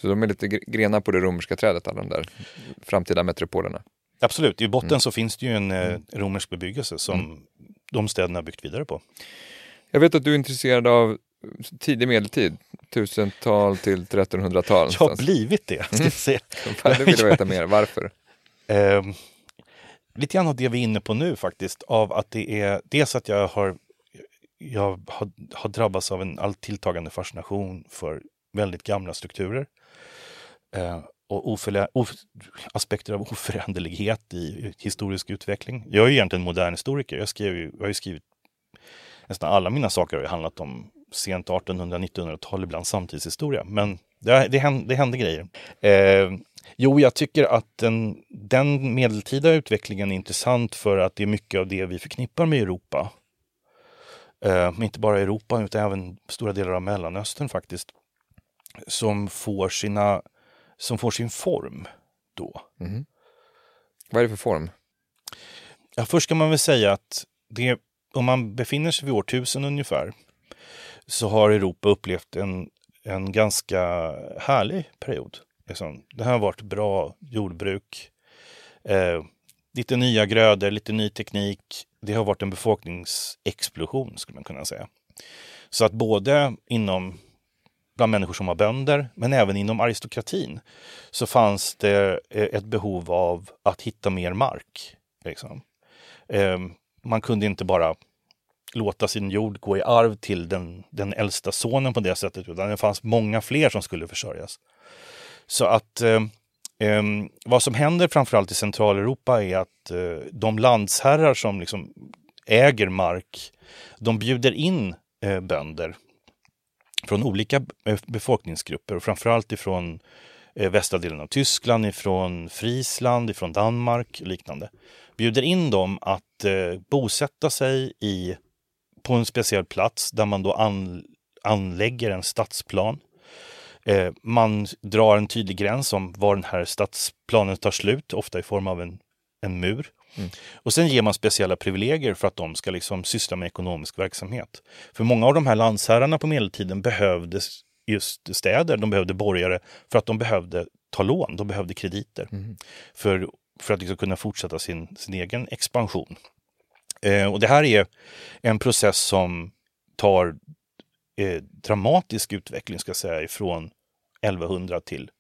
Så de är lite grenar på det romerska trädet, alla de där framtida metropolerna? Absolut, i botten mm. så finns det ju en eh, mm. romersk bebyggelse som mm. de städerna byggt vidare på. Jag vet att du är intresserad av tidig medeltid, 1000-tal till 1300-tal. Jag har blivit det. Ska jag säga. Mm. vill veta mer, varför? Um, lite grann av det vi är inne på nu faktiskt, av att det är dels att jag har, jag har, har drabbats av en allt tilltagande fascination för väldigt gamla strukturer. Eh, och oförlä, of, aspekter av oföränderlighet i historisk utveckling. Jag är ju egentligen modern historiker. Jag, skrev ju, jag har ju skrivit nästan alla mina saker har ju handlat om sent 1800-1900-tal, ibland samtidshistoria. Men det, det, hände, det hände grejer. Eh, Jo, jag tycker att den, den medeltida utvecklingen är intressant för att det är mycket av det vi förknippar med Europa. Eh, inte bara Europa utan även stora delar av Mellanöstern faktiskt. Som får, sina, som får sin form då. Mm. Vad är det för form? Ja, först ska man väl säga att det, om man befinner sig vid årtusen ungefär så har Europa upplevt en, en ganska härlig period. Liksom, det har varit bra jordbruk. Eh, lite nya grödor, lite ny teknik. Det har varit en befolkningsexplosion skulle man kunna säga. Så att både inom bland människor som var bönder, men även inom aristokratin så fanns det eh, ett behov av att hitta mer mark. Liksom. Eh, man kunde inte bara låta sin jord gå i arv till den, den äldsta sonen på det sättet, utan det fanns många fler som skulle försörjas. Så att eh, eh, vad som händer framförallt i Centraleuropa är att eh, de landsherrar som liksom äger mark, de bjuder in eh, bönder från olika eh, befolkningsgrupper och framförallt ifrån eh, västra delen av Tyskland, ifrån Friesland, ifrån Danmark och liknande. Bjuder in dem att eh, bosätta sig i, på en speciell plats där man då an, anlägger en stadsplan Eh, man drar en tydlig gräns om var den här stadsplanen tar slut, ofta i form av en, en mur. Mm. Och sen ger man speciella privilegier för att de ska liksom syssla med ekonomisk verksamhet. För många av de här landsherrarna på medeltiden behövde just städer, de behövde borgare för att de behövde ta lån, de behövde krediter. Mm. För, för att liksom kunna fortsätta sin, sin egen expansion. Eh, och det här är en process som tar eh, dramatisk utveckling ska jag säga ifrån 1100 till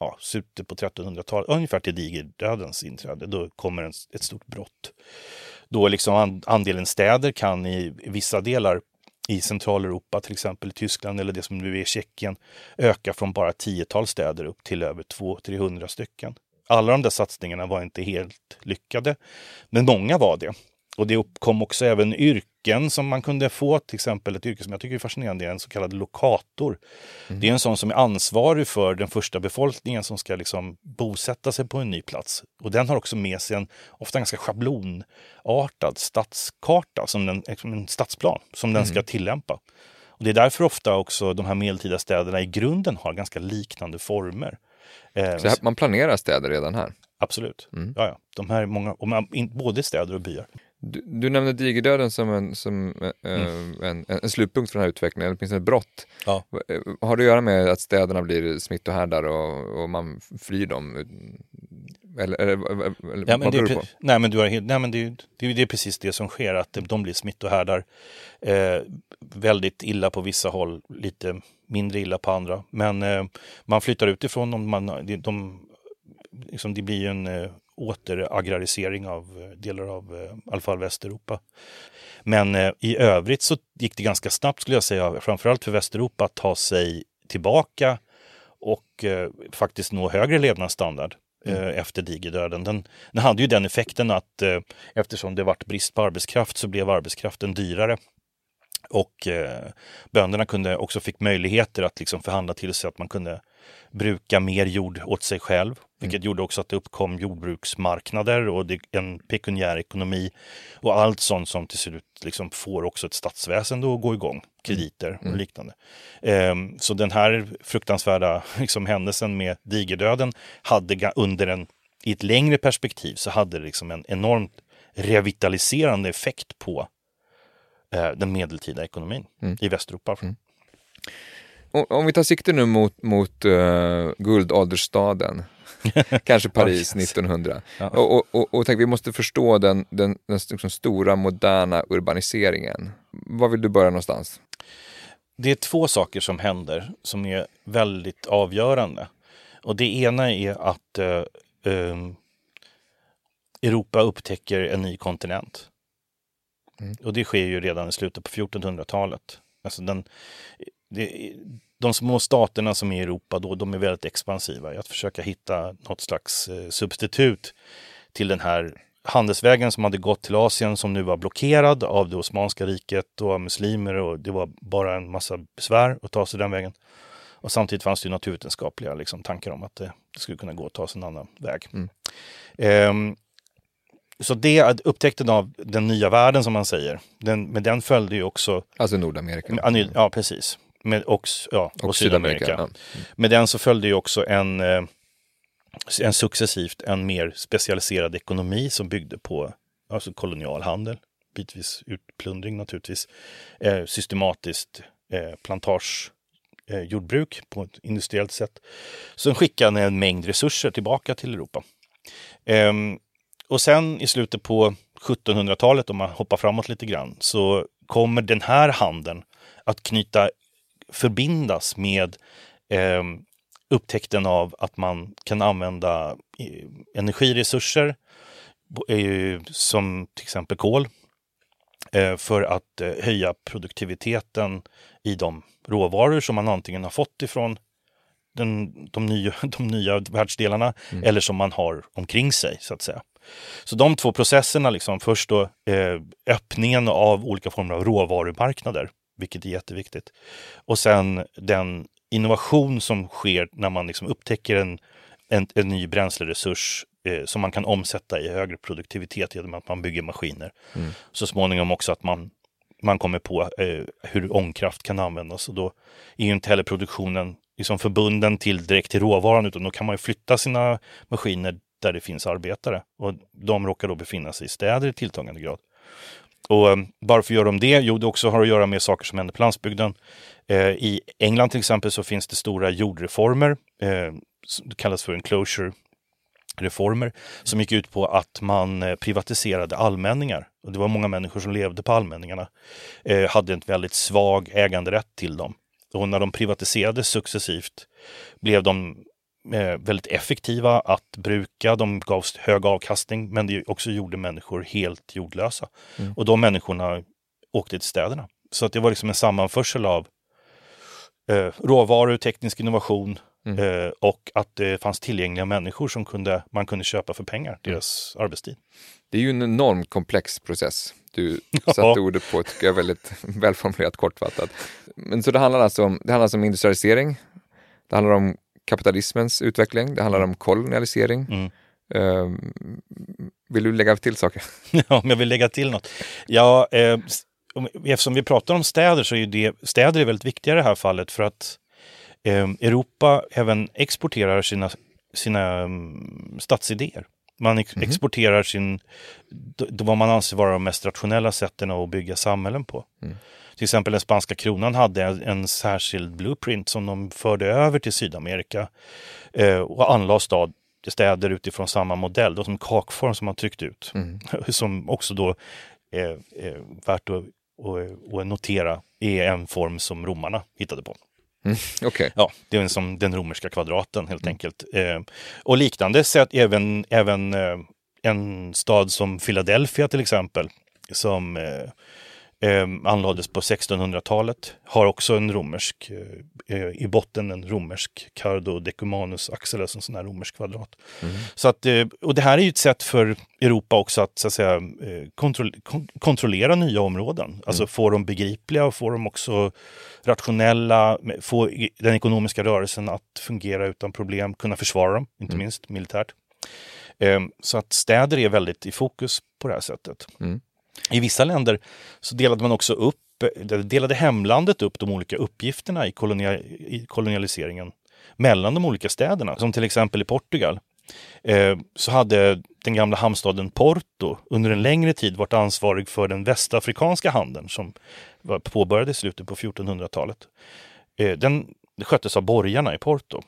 ja, slutet på 1300-talet, ungefär till digerdödens inträde. Då kommer en, ett stort brott. Då liksom andelen städer kan i, i vissa delar i Centraleuropa, till exempel i Tyskland eller det som nu är Tjeckien, öka från bara tiotal städer upp till över 200-300 stycken. alla de där satsningarna var inte helt lyckade, men många var det. Och det uppkom också även yrken som man kunde få, till exempel ett yrke som jag tycker är fascinerande, är en så kallad lokator. Mm. Det är en sån som är ansvarig för den första befolkningen som ska liksom bosätta sig på en ny plats. Och den har också med sig en ofta ganska schablonartad stadskarta, som den, en stadsplan, som den mm. ska tillämpa. Och det är därför ofta också de här medeltida städerna i grunden har ganska liknande former. Eh, så man planerar städer redan här? Absolut. Mm. Ja, ja. De här många, och man, både städer och byar. Du, du nämnde digerdöden som, en, som äh, mm. en, en, slutpunkt för den här utvecklingen, åtminstone ett brott. Ja. Eh, har det att göra med att städerna blir smittohärdar och, och man flyr dem? Eller, eller, eller ja, vad beror det på? Nej, men, du har, nej, men det, det, det, är precis det som sker, att de blir smittohärdar. Eh, väldigt illa på vissa håll, lite mindre illa på andra. Men eh, man flyttar utifrån, man, de, de, liksom, det blir ju en eh, återagrarisering av eh, delar av i alla fall Västeuropa. Men eh, i övrigt så gick det ganska snabbt skulle jag säga, framförallt för Västeuropa att ta sig tillbaka och eh, faktiskt nå högre levnadsstandard mm. efter digerdöden. Den, den hade ju den effekten att eh, eftersom det vart brist på arbetskraft så blev arbetskraften dyrare. Och eh, bönderna kunde också fick möjligheter att liksom förhandla till sig att man kunde bruka mer jord åt sig själv, vilket mm. gjorde också att det uppkom jordbruksmarknader och en pekuniär ekonomi och allt sånt som till slut liksom får också ett statsväsende att gå igång, krediter och mm. liknande. Um, så den här fruktansvärda liksom, händelsen med digerdöden hade under en, i ett längre perspektiv så hade det liksom en enormt revitaliserande effekt på uh, den medeltida ekonomin mm. i Västeuropa. Mm om vi tar sikte nu mot, mot uh, guldåldersstaden, kanske Paris 1900. Ja. Och, och, och, och tänk, vi måste förstå den, den, den liksom stora moderna urbaniseringen. Var vill du börja någonstans? Det är två saker som händer som är väldigt avgörande. Och det ena är att uh, um, Europa upptäcker en ny kontinent. Mm. Och det sker ju redan i slutet på 1400-talet. Alltså den, det, de små staterna som är i Europa då, de är väldigt expansiva att försöka hitta något slags eh, substitut till den här handelsvägen som hade gått till Asien som nu var blockerad av det Osmanska riket och muslimer och det var bara en massa besvär att ta sig den vägen. Och samtidigt fanns det naturvetenskapliga liksom, tankar om att det, det, skulle kunna gå att ta sig en annan väg. Mm. Um, så det, upptäckten av den nya världen som man säger, den, med den följde ju också... Alltså Nordamerika? Ja, precis med, och, ja, och, och Sydamerika. Sydamerika. Ja. Med den så följde ju också en, eh, en successivt en mer specialiserad ekonomi som byggde på alltså kolonialhandel, bitvis utplundring naturligtvis, eh, systematiskt eh, plantage eh, jordbruk på ett industriellt sätt. Som skickade en mängd resurser tillbaka till Europa. Ehm, och sen i slutet på 1700-talet, om man hoppar framåt lite grann, så kommer den här handeln att knyta förbindas med eh, upptäckten av att man kan använda eh, energiresurser eh, som till exempel kol eh, för att höja produktiviteten i de råvaror som man antingen har fått ifrån den, de, nya, de nya världsdelarna mm. eller som man har omkring sig så att säga. Så de två processerna, liksom, först då eh, öppningen av olika former av råvarumarknader vilket är jätteviktigt. Och sen den innovation som sker när man liksom upptäcker en, en, en ny bränsleresurs eh, som man kan omsätta i högre produktivitet genom att man bygger maskiner. Mm. Så småningom också att man, man kommer på eh, hur ångkraft kan användas och då är ju inte heller produktionen liksom förbunden till direkt till råvaran utan då kan man ju flytta sina maskiner där det finns arbetare och de råkar då befinna sig i städer i tilltagande grad. Och eh, varför gör de det? Jo, det också har att göra med saker som händer på landsbygden. Eh, I England till exempel så finns det stora jordreformer. Eh, det kallas för enclosure reformer som gick ut på att man eh, privatiserade allmänningar. Och det var många människor som levde på allmänningarna. Eh, hade en väldigt svag äganderätt till dem. Och när de privatiserades successivt blev de väldigt effektiva att bruka. De gav hög avkastning, men det också gjorde människor helt jordlösa. Mm. Och de människorna åkte till städerna. Så att det var liksom en sammanförsel av eh, råvaror, teknisk innovation Eh, och att det fanns tillgängliga människor som kunde, man kunde köpa för pengar, deras arbetstid. Det är ju en enormt komplex process. Du satte Ja. ordet på, tycker jag, väldigt välformulerat, kortfattat. Men så det handlar alltså om, det handlar alltså om industrialisering, det handlar om kapitalismens utveckling, det handlar om kolonialisering. Mm. Ehm, vill du lägga till saker? Ja, om jag vill lägga till något. Ja, eh, eftersom vi pratar om städer så är ju det, städer är väldigt viktiga i det här fallet för att eh, Europa även exporterar sina, sina um, stadsidéer. Man ex- exporterar sin, vad man anser vara de mest rationella sätten att bygga samhällen på. Till exempel den spanska kronan hade en, en särskild blueprint som de förde över till Sydamerika eh, och anlade stad, städer utifrån samma modell, då som kakform som man tryckt ut. Som också då är, är värt att, att notera är en form som romarna hittade på. Okej. Ja, det är som den romerska kvadraten helt enkelt. Eh, och liknande sätt även, även eh, en stad som Philadelphia till exempel, som eh, eh, anlades på 1600-talet, har också en romersk, eh, eh, i botten en romersk cardo decumanus axel, alltså en sån här romersk kvadrat. Så att, eh, och det här är ju ett sätt för Europa också att, så att säga, eh, kontroll, kon, kontrollera nya områden. Alltså få dem begripliga och få dem också rationella, få den ekonomiska rörelsen att fungera utan problem, kunna försvara dem, inte minst militärt. Eh, Så att städer är väldigt i fokus på det här sättet. Mm. I vissa länder så delade man också upp, delade hemlandet upp de olika uppgifterna i, kolonia, i kolonialiseringen mellan de olika städerna. Som till exempel i Portugal eh, så hade den gamla hamnstaden Porto under en längre tid varit ansvarig för den västafrikanska handeln som var påbörjades i slutet på 1400-talet. Eh, den sköttes av borgarna i Porto.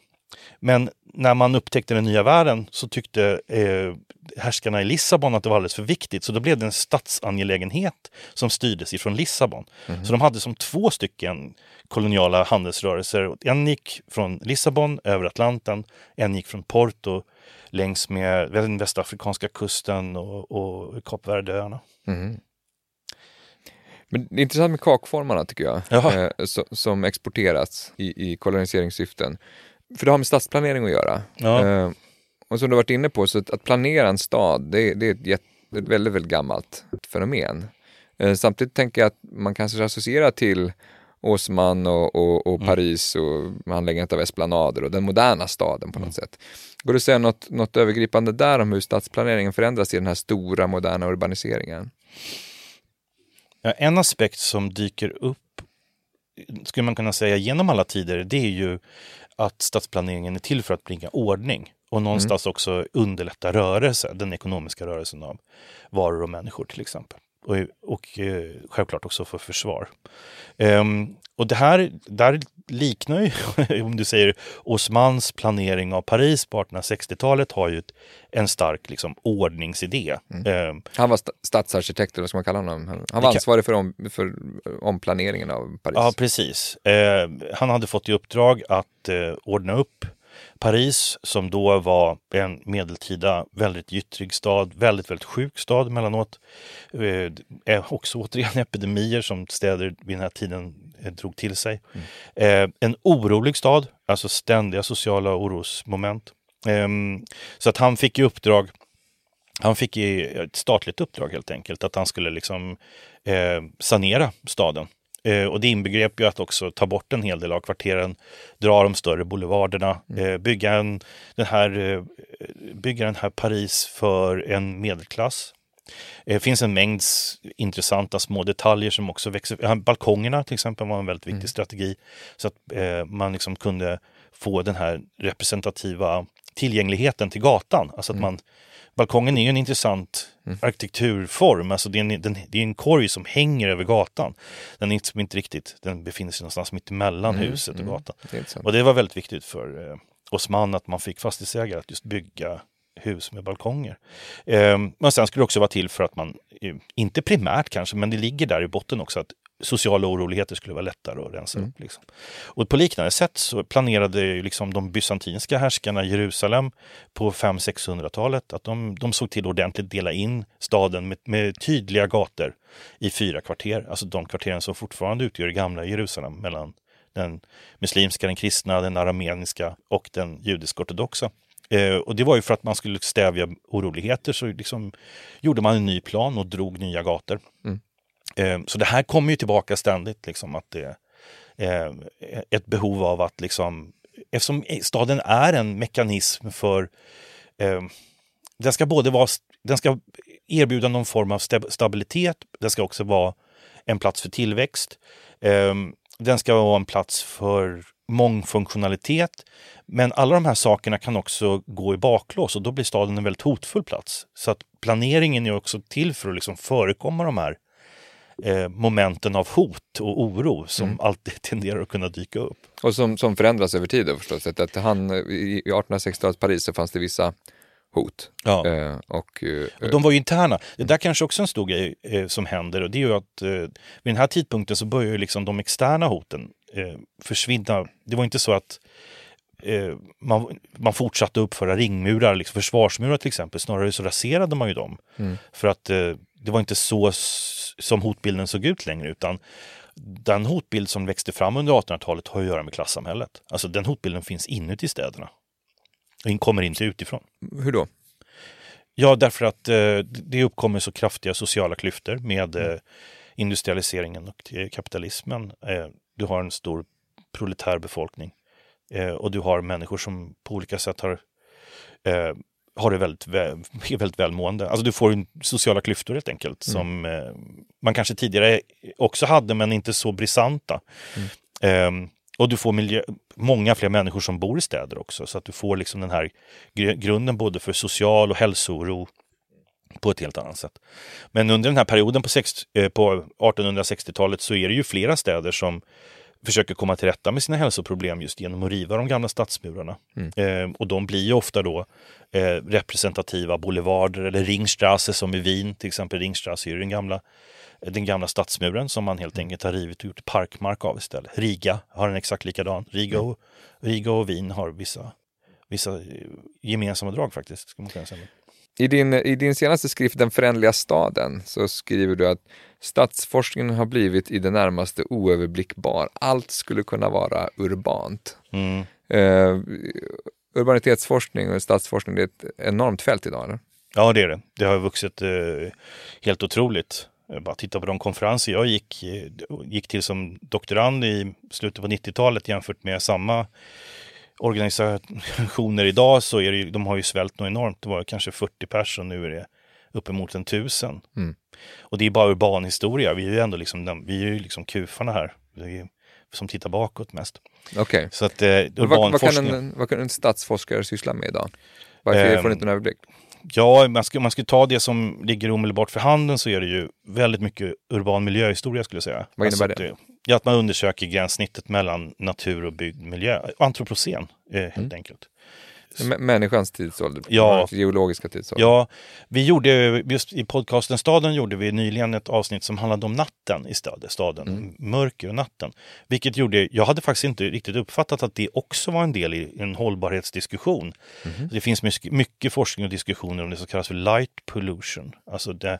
Men när man upptäckte den nya världen så tyckte eh, härskarna i Lissabon att det var alldeles för viktigt. Så då blev det en statsangelägenhet som styrdes ifrån Lissabon. Så de hade som två stycken koloniala handelsrörelser. En gick från Lissabon över Atlanten, en gick från Porto längs med den västafrikanska kusten och, och Kap Verdeöarna. Men det är intressant med kakformarna tycker jag, eh, so, som exporterats i, i koloniseringssyften. För det har med stadsplanering att göra. Ja. Eh, och som du varit inne på, så att, att planera en stad, det, det är ett, jätte, ett väldigt, väldigt gammalt fenomen. Eh, samtidigt tänker jag att man kanske associerar till Osman och, och, och Paris och anläggandet av esplanader och den moderna staden på något sätt. Går det att säga något, något övergripande där om hur stadsplaneringen förändras i den här stora moderna urbaniseringen? Ja, en aspekt som dyker upp, skulle man kunna säga, genom alla tider, det är ju att stadsplaneringen är till för att bringa ordning och någonstans också underlätta rörelse, den ekonomiska rörelsen av varor och människor till exempel. Och, och eh, självklart också för försvar. Ehm, och det här där liknar ju, om du säger Osmans planering av Paris på 1860-talet har ju en stark liksom, ordningsidé. Ehm, Han var sta- stadsarkitekt, eller vad ska man kalla honom? Han var ansvarig för, om, för omplaneringen av Paris. Ja, precis. Eh, han hade fått i uppdrag att eh, ordna upp Paris som då var en medeltida väldigt gyttrig stad, väldigt, väldigt sjuk stad emellanåt. Eh, eh, också återigen epidemier som städer vid den här tiden eh, drog till sig. Eh, en orolig stad, alltså ständiga sociala orosmoment. Ehm, så att han fick i uppdrag han fick ett statligt uppdrag helt enkelt, att han skulle liksom sanera staden. Eh, och det inbegrep ju att också ta bort en hel del av kvarteren, dra de större boulevarderna, eh, bygga, en, den här, eh, bygga den här Paris för en medelklass. Det finns en mängd intressanta små detaljer som också växer. Balkongerna till exempel var en väldigt viktig strategi. Så att man liksom kunde få den här representativa tillgängligheten till gatan. Alltså att man, balkongen är ju en intressant arkitekturform. Alltså det, är en, den, det är en korg som hänger över gatan. Den är inte, inte riktigt, den befinner sig någonstans mitt emellan huset och gatan. Det. Och det var väldigt viktigt för eh, Osman att man fick fastighetsägare att just bygga hus med balkonger. Eh, men sen skulle det också vara till för att man, eh, inte primärt kanske, men det ligger där i botten också att sociala oroligheter skulle vara lättare att rensa upp. Liksom. Och på liknande sätt så planerade ju liksom de bysantinska härskarna i Jerusalem på 500-600-talet att de, de såg till att ordentligt dela in staden med, med tydliga gator i fyra kvarter. Alltså de kvarteren som fortfarande utgör det gamla Jerusalem mellan Den muslimska, den kristna, den arameniska och den judisk-ortodoxa. Eh, och det var ju för att man skulle stävja oroligheter så liksom gjorde man en ny plan och drog nya gator. Mm. Eh, så det här kommer ju tillbaka ständigt, liksom att det är ett behov av att liksom, eftersom staden är en mekanism för eh, den ska både vara, den ska erbjuda någon form av stabilitet, den ska också vara en plats för tillväxt. Eh, den ska vara en plats för mångfunktionalitet. Men alla de här sakerna kan också gå i baklås och då blir staden en väldigt hotfull plats. Så att planeringen är också till för att liksom förekomma de här eh, momenten av hot och oro som mm. alltid tenderar att kunna dyka upp. Och som, som förändras över tid förstås. Att han, I 1860-talets Paris så fanns det vissa hot. Ja. Eh, och, eh, och de var ju interna. Det där kanske också en stor grej eh, som händer och det är ju att eh, vid den här tidpunkten så börjar ju liksom de externa hoten eh, försvinna. Det var inte så att eh, man, man fortsatte uppföra ringmurar, liksom försvarsmurar till exempel. Snarare så raserade man ju dem. Mm. För att eh, det var inte så som hotbilden såg ut längre utan den hotbild som växte fram under 1800-talet har att göra med klassamhället. Alltså den hotbilden finns inuti städerna. Den kommer inte utifrån. Hur då? Ja, därför att eh, det uppkommer så kraftiga sociala klyftor med eh, industrialiseringen och kapitalismen. Eh, du har en stor proletär befolkning eh, och du har människor som på olika sätt har eh, har det väldigt, är väldigt välmående. Alltså du får sociala klyftor helt enkelt mm. som eh, man kanske tidigare också hade men inte så brisanta. Mm. Eh, och du får miljö, många fler människor som bor i städer också så att du får liksom den här grunden både för social och hälsooro på ett helt annat sätt. Men under den här perioden på, eh, på 1860-talet så är det ju flera städer som försöker komma till rätta med sina hälsoproblem just genom att riva de gamla stadsmurarna. Mm. Eh, och de blir ju ofta då eh, representativa boulevarder eller Ringstrasse som i Wien, till exempel Ringstrasse är den gamla, den gamla stadsmuren som man helt enkelt har rivit och gjort parkmark av istället. Riga har en exakt likadan. Riga mm. och, Riga och Wien har vissa, vissa eh, gemensamma drag faktiskt. Ska man säga. I din, I din senaste skrift Den förändliga staden så skriver du att stadsforskningen har blivit i det närmaste oöverblickbar. Allt skulle kunna vara urbant. Mm. Uh, urbanitetsforskning och stadsforskning det är ett enormt fält idag. Eller? Ja, det är det. Det har vuxit uh, helt otroligt. Bara titta på de konferenser jag gick, eh, gick till som doktorand i slutet på 90-talet jämfört med samma organisationer idag så är det de har ju svält något enormt. Det var kanske 40 personer nu är det uppemot en tusen. Mm. Och det är bara urban historia. Vi är ju ändå liksom, vi är ju liksom kufarna här. Är, som tittar bakåt mest. Okej. Okay. Så att eh, vad, vad, kan en, vad kan en stadsforskare syssla med idag? Varför um, får inte en överblick? Ja, man ska, man ska ta det som ligger omedelbart för handen så är det ju väldigt mycket urban miljöhistoria skulle jag säga. Vad innebär alltså det? Ja, att man undersöker gränssnittet mellan natur och byggd miljö. Antropocen, eh, helt mm. enkelt. Människans tidsålder, ja. geologiska tidsålder. Ja, vi gjorde, just i podcasten Staden gjorde vi nyligen ett avsnitt som handlade om natten i staden, mm. mörker och natten. Vilket gjorde, jag hade faktiskt inte riktigt uppfattat att det också var en del i en hållbarhetsdiskussion. Mm. Det finns mycket, mycket forskning och diskussioner om det som kallas för light pollution. Alltså det,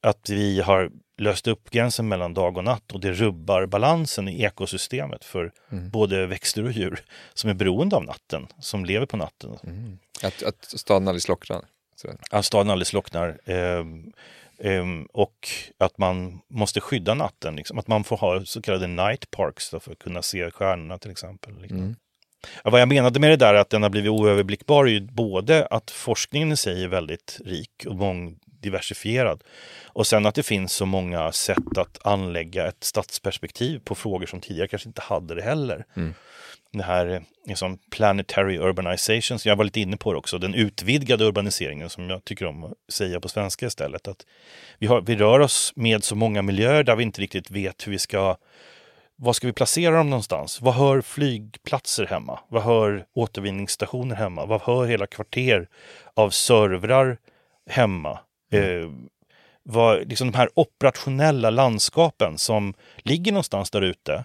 att vi har löst upp gränsen mellan dag och natt och det rubbar balansen i ekosystemet för mm. både växter och djur som är beroende av natten, som lever på natten. Mm. Att, att staden aldrig slocknar? Att staden aldrig slocknar. Eh, eh, och att man måste skydda natten, liksom. att man får ha så kallade night parks då, för att kunna se stjärnorna till exempel. Liksom. Mm. Ja, vad jag menade med det där att den har blivit oöverblickbar är ju både att forskningen i sig är väldigt rik och mångdiversifierad och sen att det finns så många sätt att anlägga ett stadsperspektiv på frågor som tidigare kanske inte hade det heller. Mm. Det här liksom, planetary urbanization, som jag var lite inne på det också, den utvidgade urbaniseringen som jag tycker om att säga på svenska istället. Att vi, har, vi rör oss med så många miljöer där vi inte riktigt vet hur vi ska var ska vi placera dem någonstans? Vad hör flygplatser hemma? Vad hör återvinningsstationer hemma? Vad hör hela kvarter av servrar hemma? Eh, vad, liksom de här operationella landskapen som ligger någonstans där ute.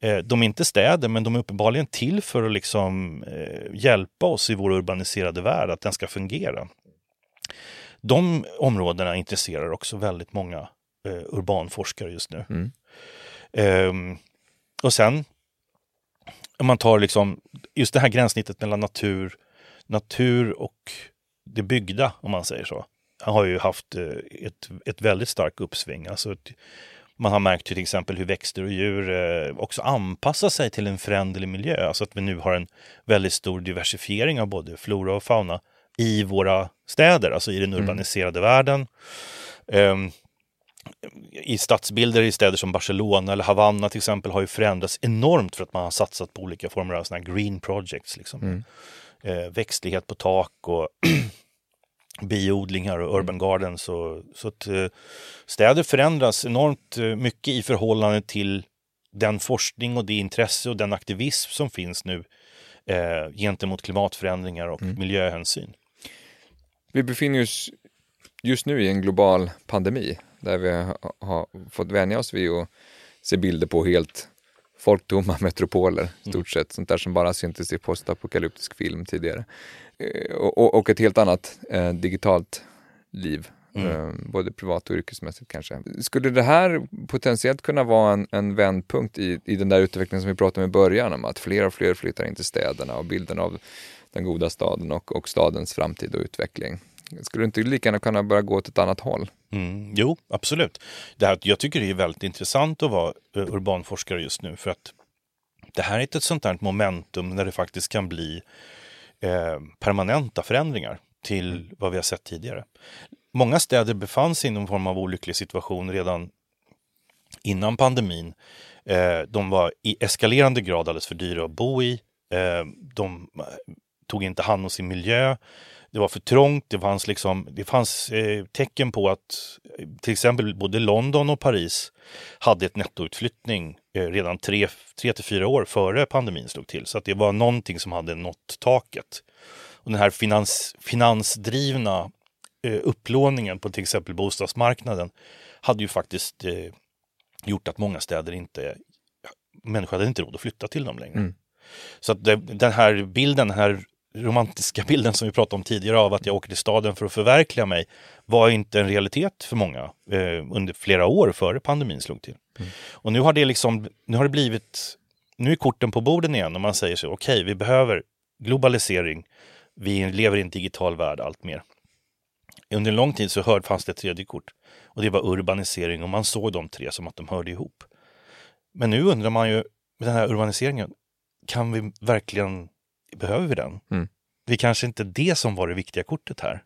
Eh, de är inte städer, men de är uppenbarligen till för att liksom, eh, hjälpa oss i vår urbaniserade värld, att den ska fungera. De områdena intresserar också väldigt många eh, urbanforskare just nu. Mm. Um, och sen om man tar liksom just det här gränssnittet mellan natur, natur och det byggda, om man säger så. Har ju haft eh, ett, ett väldigt starkt uppsving. Alltså ett, man har märkt till exempel hur växter och djur eh, också anpassar sig till en föränderlig miljö. Alltså att vi nu har en väldigt stor diversifiering av både flora och fauna i våra städer, alltså i den mm. urbaniserade mm. världen. Um, i stadsbilder i städer som Barcelona eller Havanna till exempel har ju förändrats enormt för att man har satsat på olika former av såna green projects. Liksom. Mm. Eh, växtlighet på tak och biodlingar och urban mm. gardens. Och, så att eh, städer förändras enormt eh, mycket i förhållande till den forskning och det intresse och den aktivism som finns nu eh, gentemot klimatförändringar och mm. miljöhänsyn. Vi befinner oss just nu i en global pandemi där vi har fått vänja oss vid att se bilder på helt folktomma metropoler, mm. stort sett. Sånt där som bara syntes i postapokalyptisk film tidigare. Eh, och, och, ett helt annat eh, digitalt liv, mm. eh, både privat och yrkesmässigt kanske. Skulle det här potentiellt kunna vara en, en vändpunkt i, i den där utvecklingen som vi pratade om i början, om att fler och fler flyttar in till städerna och bilden av den goda staden och, och stadens framtid och utveckling? Skulle du inte lika gärna kunna börja gå åt ett annat håll? Mm, jo, absolut. Det här, jag tycker det är väldigt intressant att vara eh, urbanforskare just nu för att det här är ett sånt där momentum där det faktiskt kan bli eh, permanenta förändringar till mm. vad vi har sett tidigare. Många städer befann sig i någon form av olycklig situation redan innan pandemin. Eh, de var i eskalerande grad alldeles för dyra att bo i. Eh, de eh, tog inte hand om sin miljö det var för trångt, det fanns, liksom, det fanns eh, tecken på att till exempel både London och Paris hade ett nettoutflyttning eh, redan tre, tre till fyra år före pandemin slog till. Så att det var någonting som hade nått taket. Och den här finans, finansdrivna eh, upplåningen på till exempel bostadsmarknaden hade ju faktiskt eh, gjort att många städer inte, människor hade inte råd att flytta till dem längre. Mm. Så att det, den här bilden, den här romantiska bilden som vi pratade om tidigare av att jag åker till staden för att förverkliga mig var inte en realitet för många eh, under flera år före pandemin slog till. Mm. Och nu har det liksom, nu har det blivit, nu är korten på borden igen och man säger så, okej, okay, vi behöver globalisering, vi lever i en digital värld allt mer. Under en lång tid så hörde, fanns det ett tredje kort och det var urbanisering och man såg de tre som att de hörde ihop. Men nu undrar man ju, med den här urbaniseringen, kan vi verkligen behöver vi den? Mm. Det är kanske inte det som var det viktiga kortet här.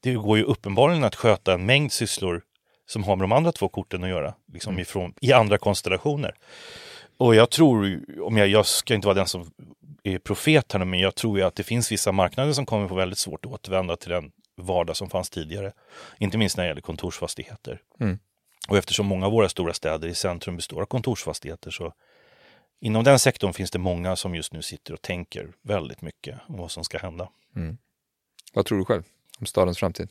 Det går ju uppenbarligen att sköta en mängd sysslor som har med de andra två korten att göra, liksom mm. ifrån, i andra konstellationer. Och jag tror, om jag, jag ska inte vara den som är profet här men jag tror ju att det finns vissa marknader som kommer få väldigt svårt att återvända till den vardag som fanns tidigare. Inte minst när det gäller kontorsfastigheter. Mm. Och eftersom många av våra stora städer i centrum består av kontorsfastigheter så Inom den sektorn finns det många som just nu sitter och tänker väldigt mycket om vad som ska hända. Mm. Vad tror du själv om stadens framtid?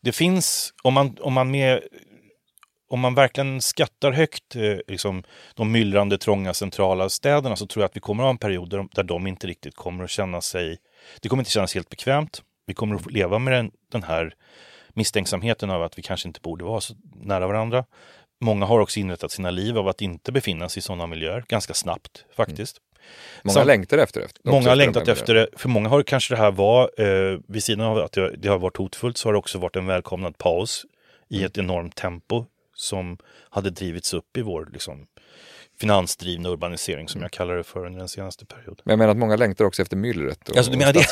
Det finns, om man, om man, med, om man verkligen skattar högt eh, liksom, de myllrande, trånga, centrala städerna så tror jag att vi kommer att ha en period där de, där de inte riktigt kommer att känna sig... Det kommer inte kännas helt bekvämt. Vi kommer att leva med den, den här misstänksamheten av att vi kanske inte borde vara så nära varandra. Många har också inrättat sina liv av att inte befinna sig i sådana miljöer, ganska snabbt faktiskt. Mm. Många Så, längtar efter det. Många har längtat efter det. För många har kanske det här var, eh, vid sidan av att det, det, har varit hotfullt, så har det också varit en välkomnad paus i mm. ett enormt tempo som hade drivits upp i vår liksom, finansdrivna urbanisering som mm. jag kallar det för under den senaste perioden. Men jag menar att många längtar också efter myllret och, alltså, du menar det?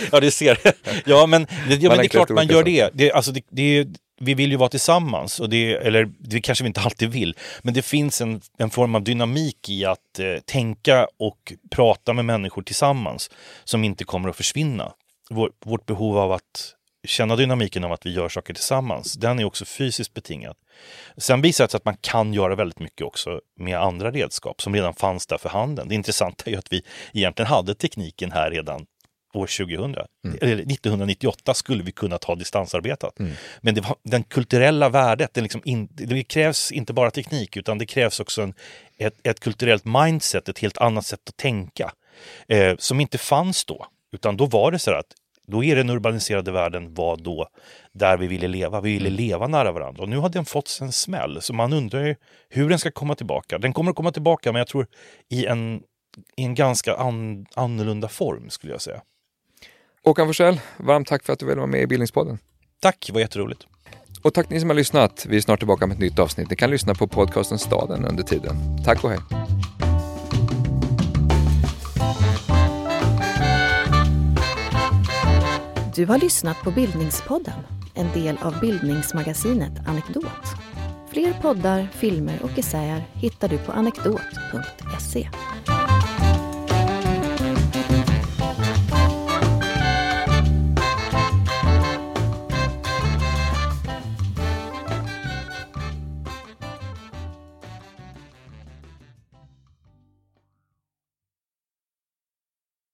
ja, det ser Ja, men det, ja, men det är klart man gör det. det, alltså, det, det vi vill ju vara tillsammans, och det, eller det kanske vi inte alltid vill, men det finns en, en form av dynamik i att eh, tänka och prata med människor tillsammans som inte kommer att försvinna. Vår, vårt behov av att känna dynamiken av att vi gör saker tillsammans, den är också fysiskt betingad. Sen visar det sig att man kan göra väldigt mycket också med andra redskap som redan fanns där för handen. Det intressanta är ju att vi egentligen hade tekniken här redan år 2000. Mm. Eller 1998 skulle vi kunna ta distansarbetat. Mm. Men det var, den kulturella värdet, det, liksom in, det krävs inte bara teknik utan det krävs också en, ett, ett kulturellt mindset, ett helt annat sätt att tänka. Eh, som inte fanns då. Utan då var det så att då är den urbaniserade världen var då där vi ville leva. Vi ville mm. leva nära varandra. Och nu har den fått en smäll. Så man undrar ju hur den ska komma tillbaka. Den kommer att komma tillbaka, men jag tror i en i en ganska an, annorlunda form skulle jag säga. Håkan Forsell, varmt tack för att du ville vara med i Bildningspodden. Tack, det var jätteroligt. Och tack ni som har lyssnat. Vi är snart tillbaka med ett nytt avsnitt. Ni kan lyssna på podcasten Staden under tiden. Tack och hej. Du har lyssnat på Bildningspodden, en del av bildningsmagasinet Anekdot. Fler poddar, filmer och essäer hittar du på anekdot.se.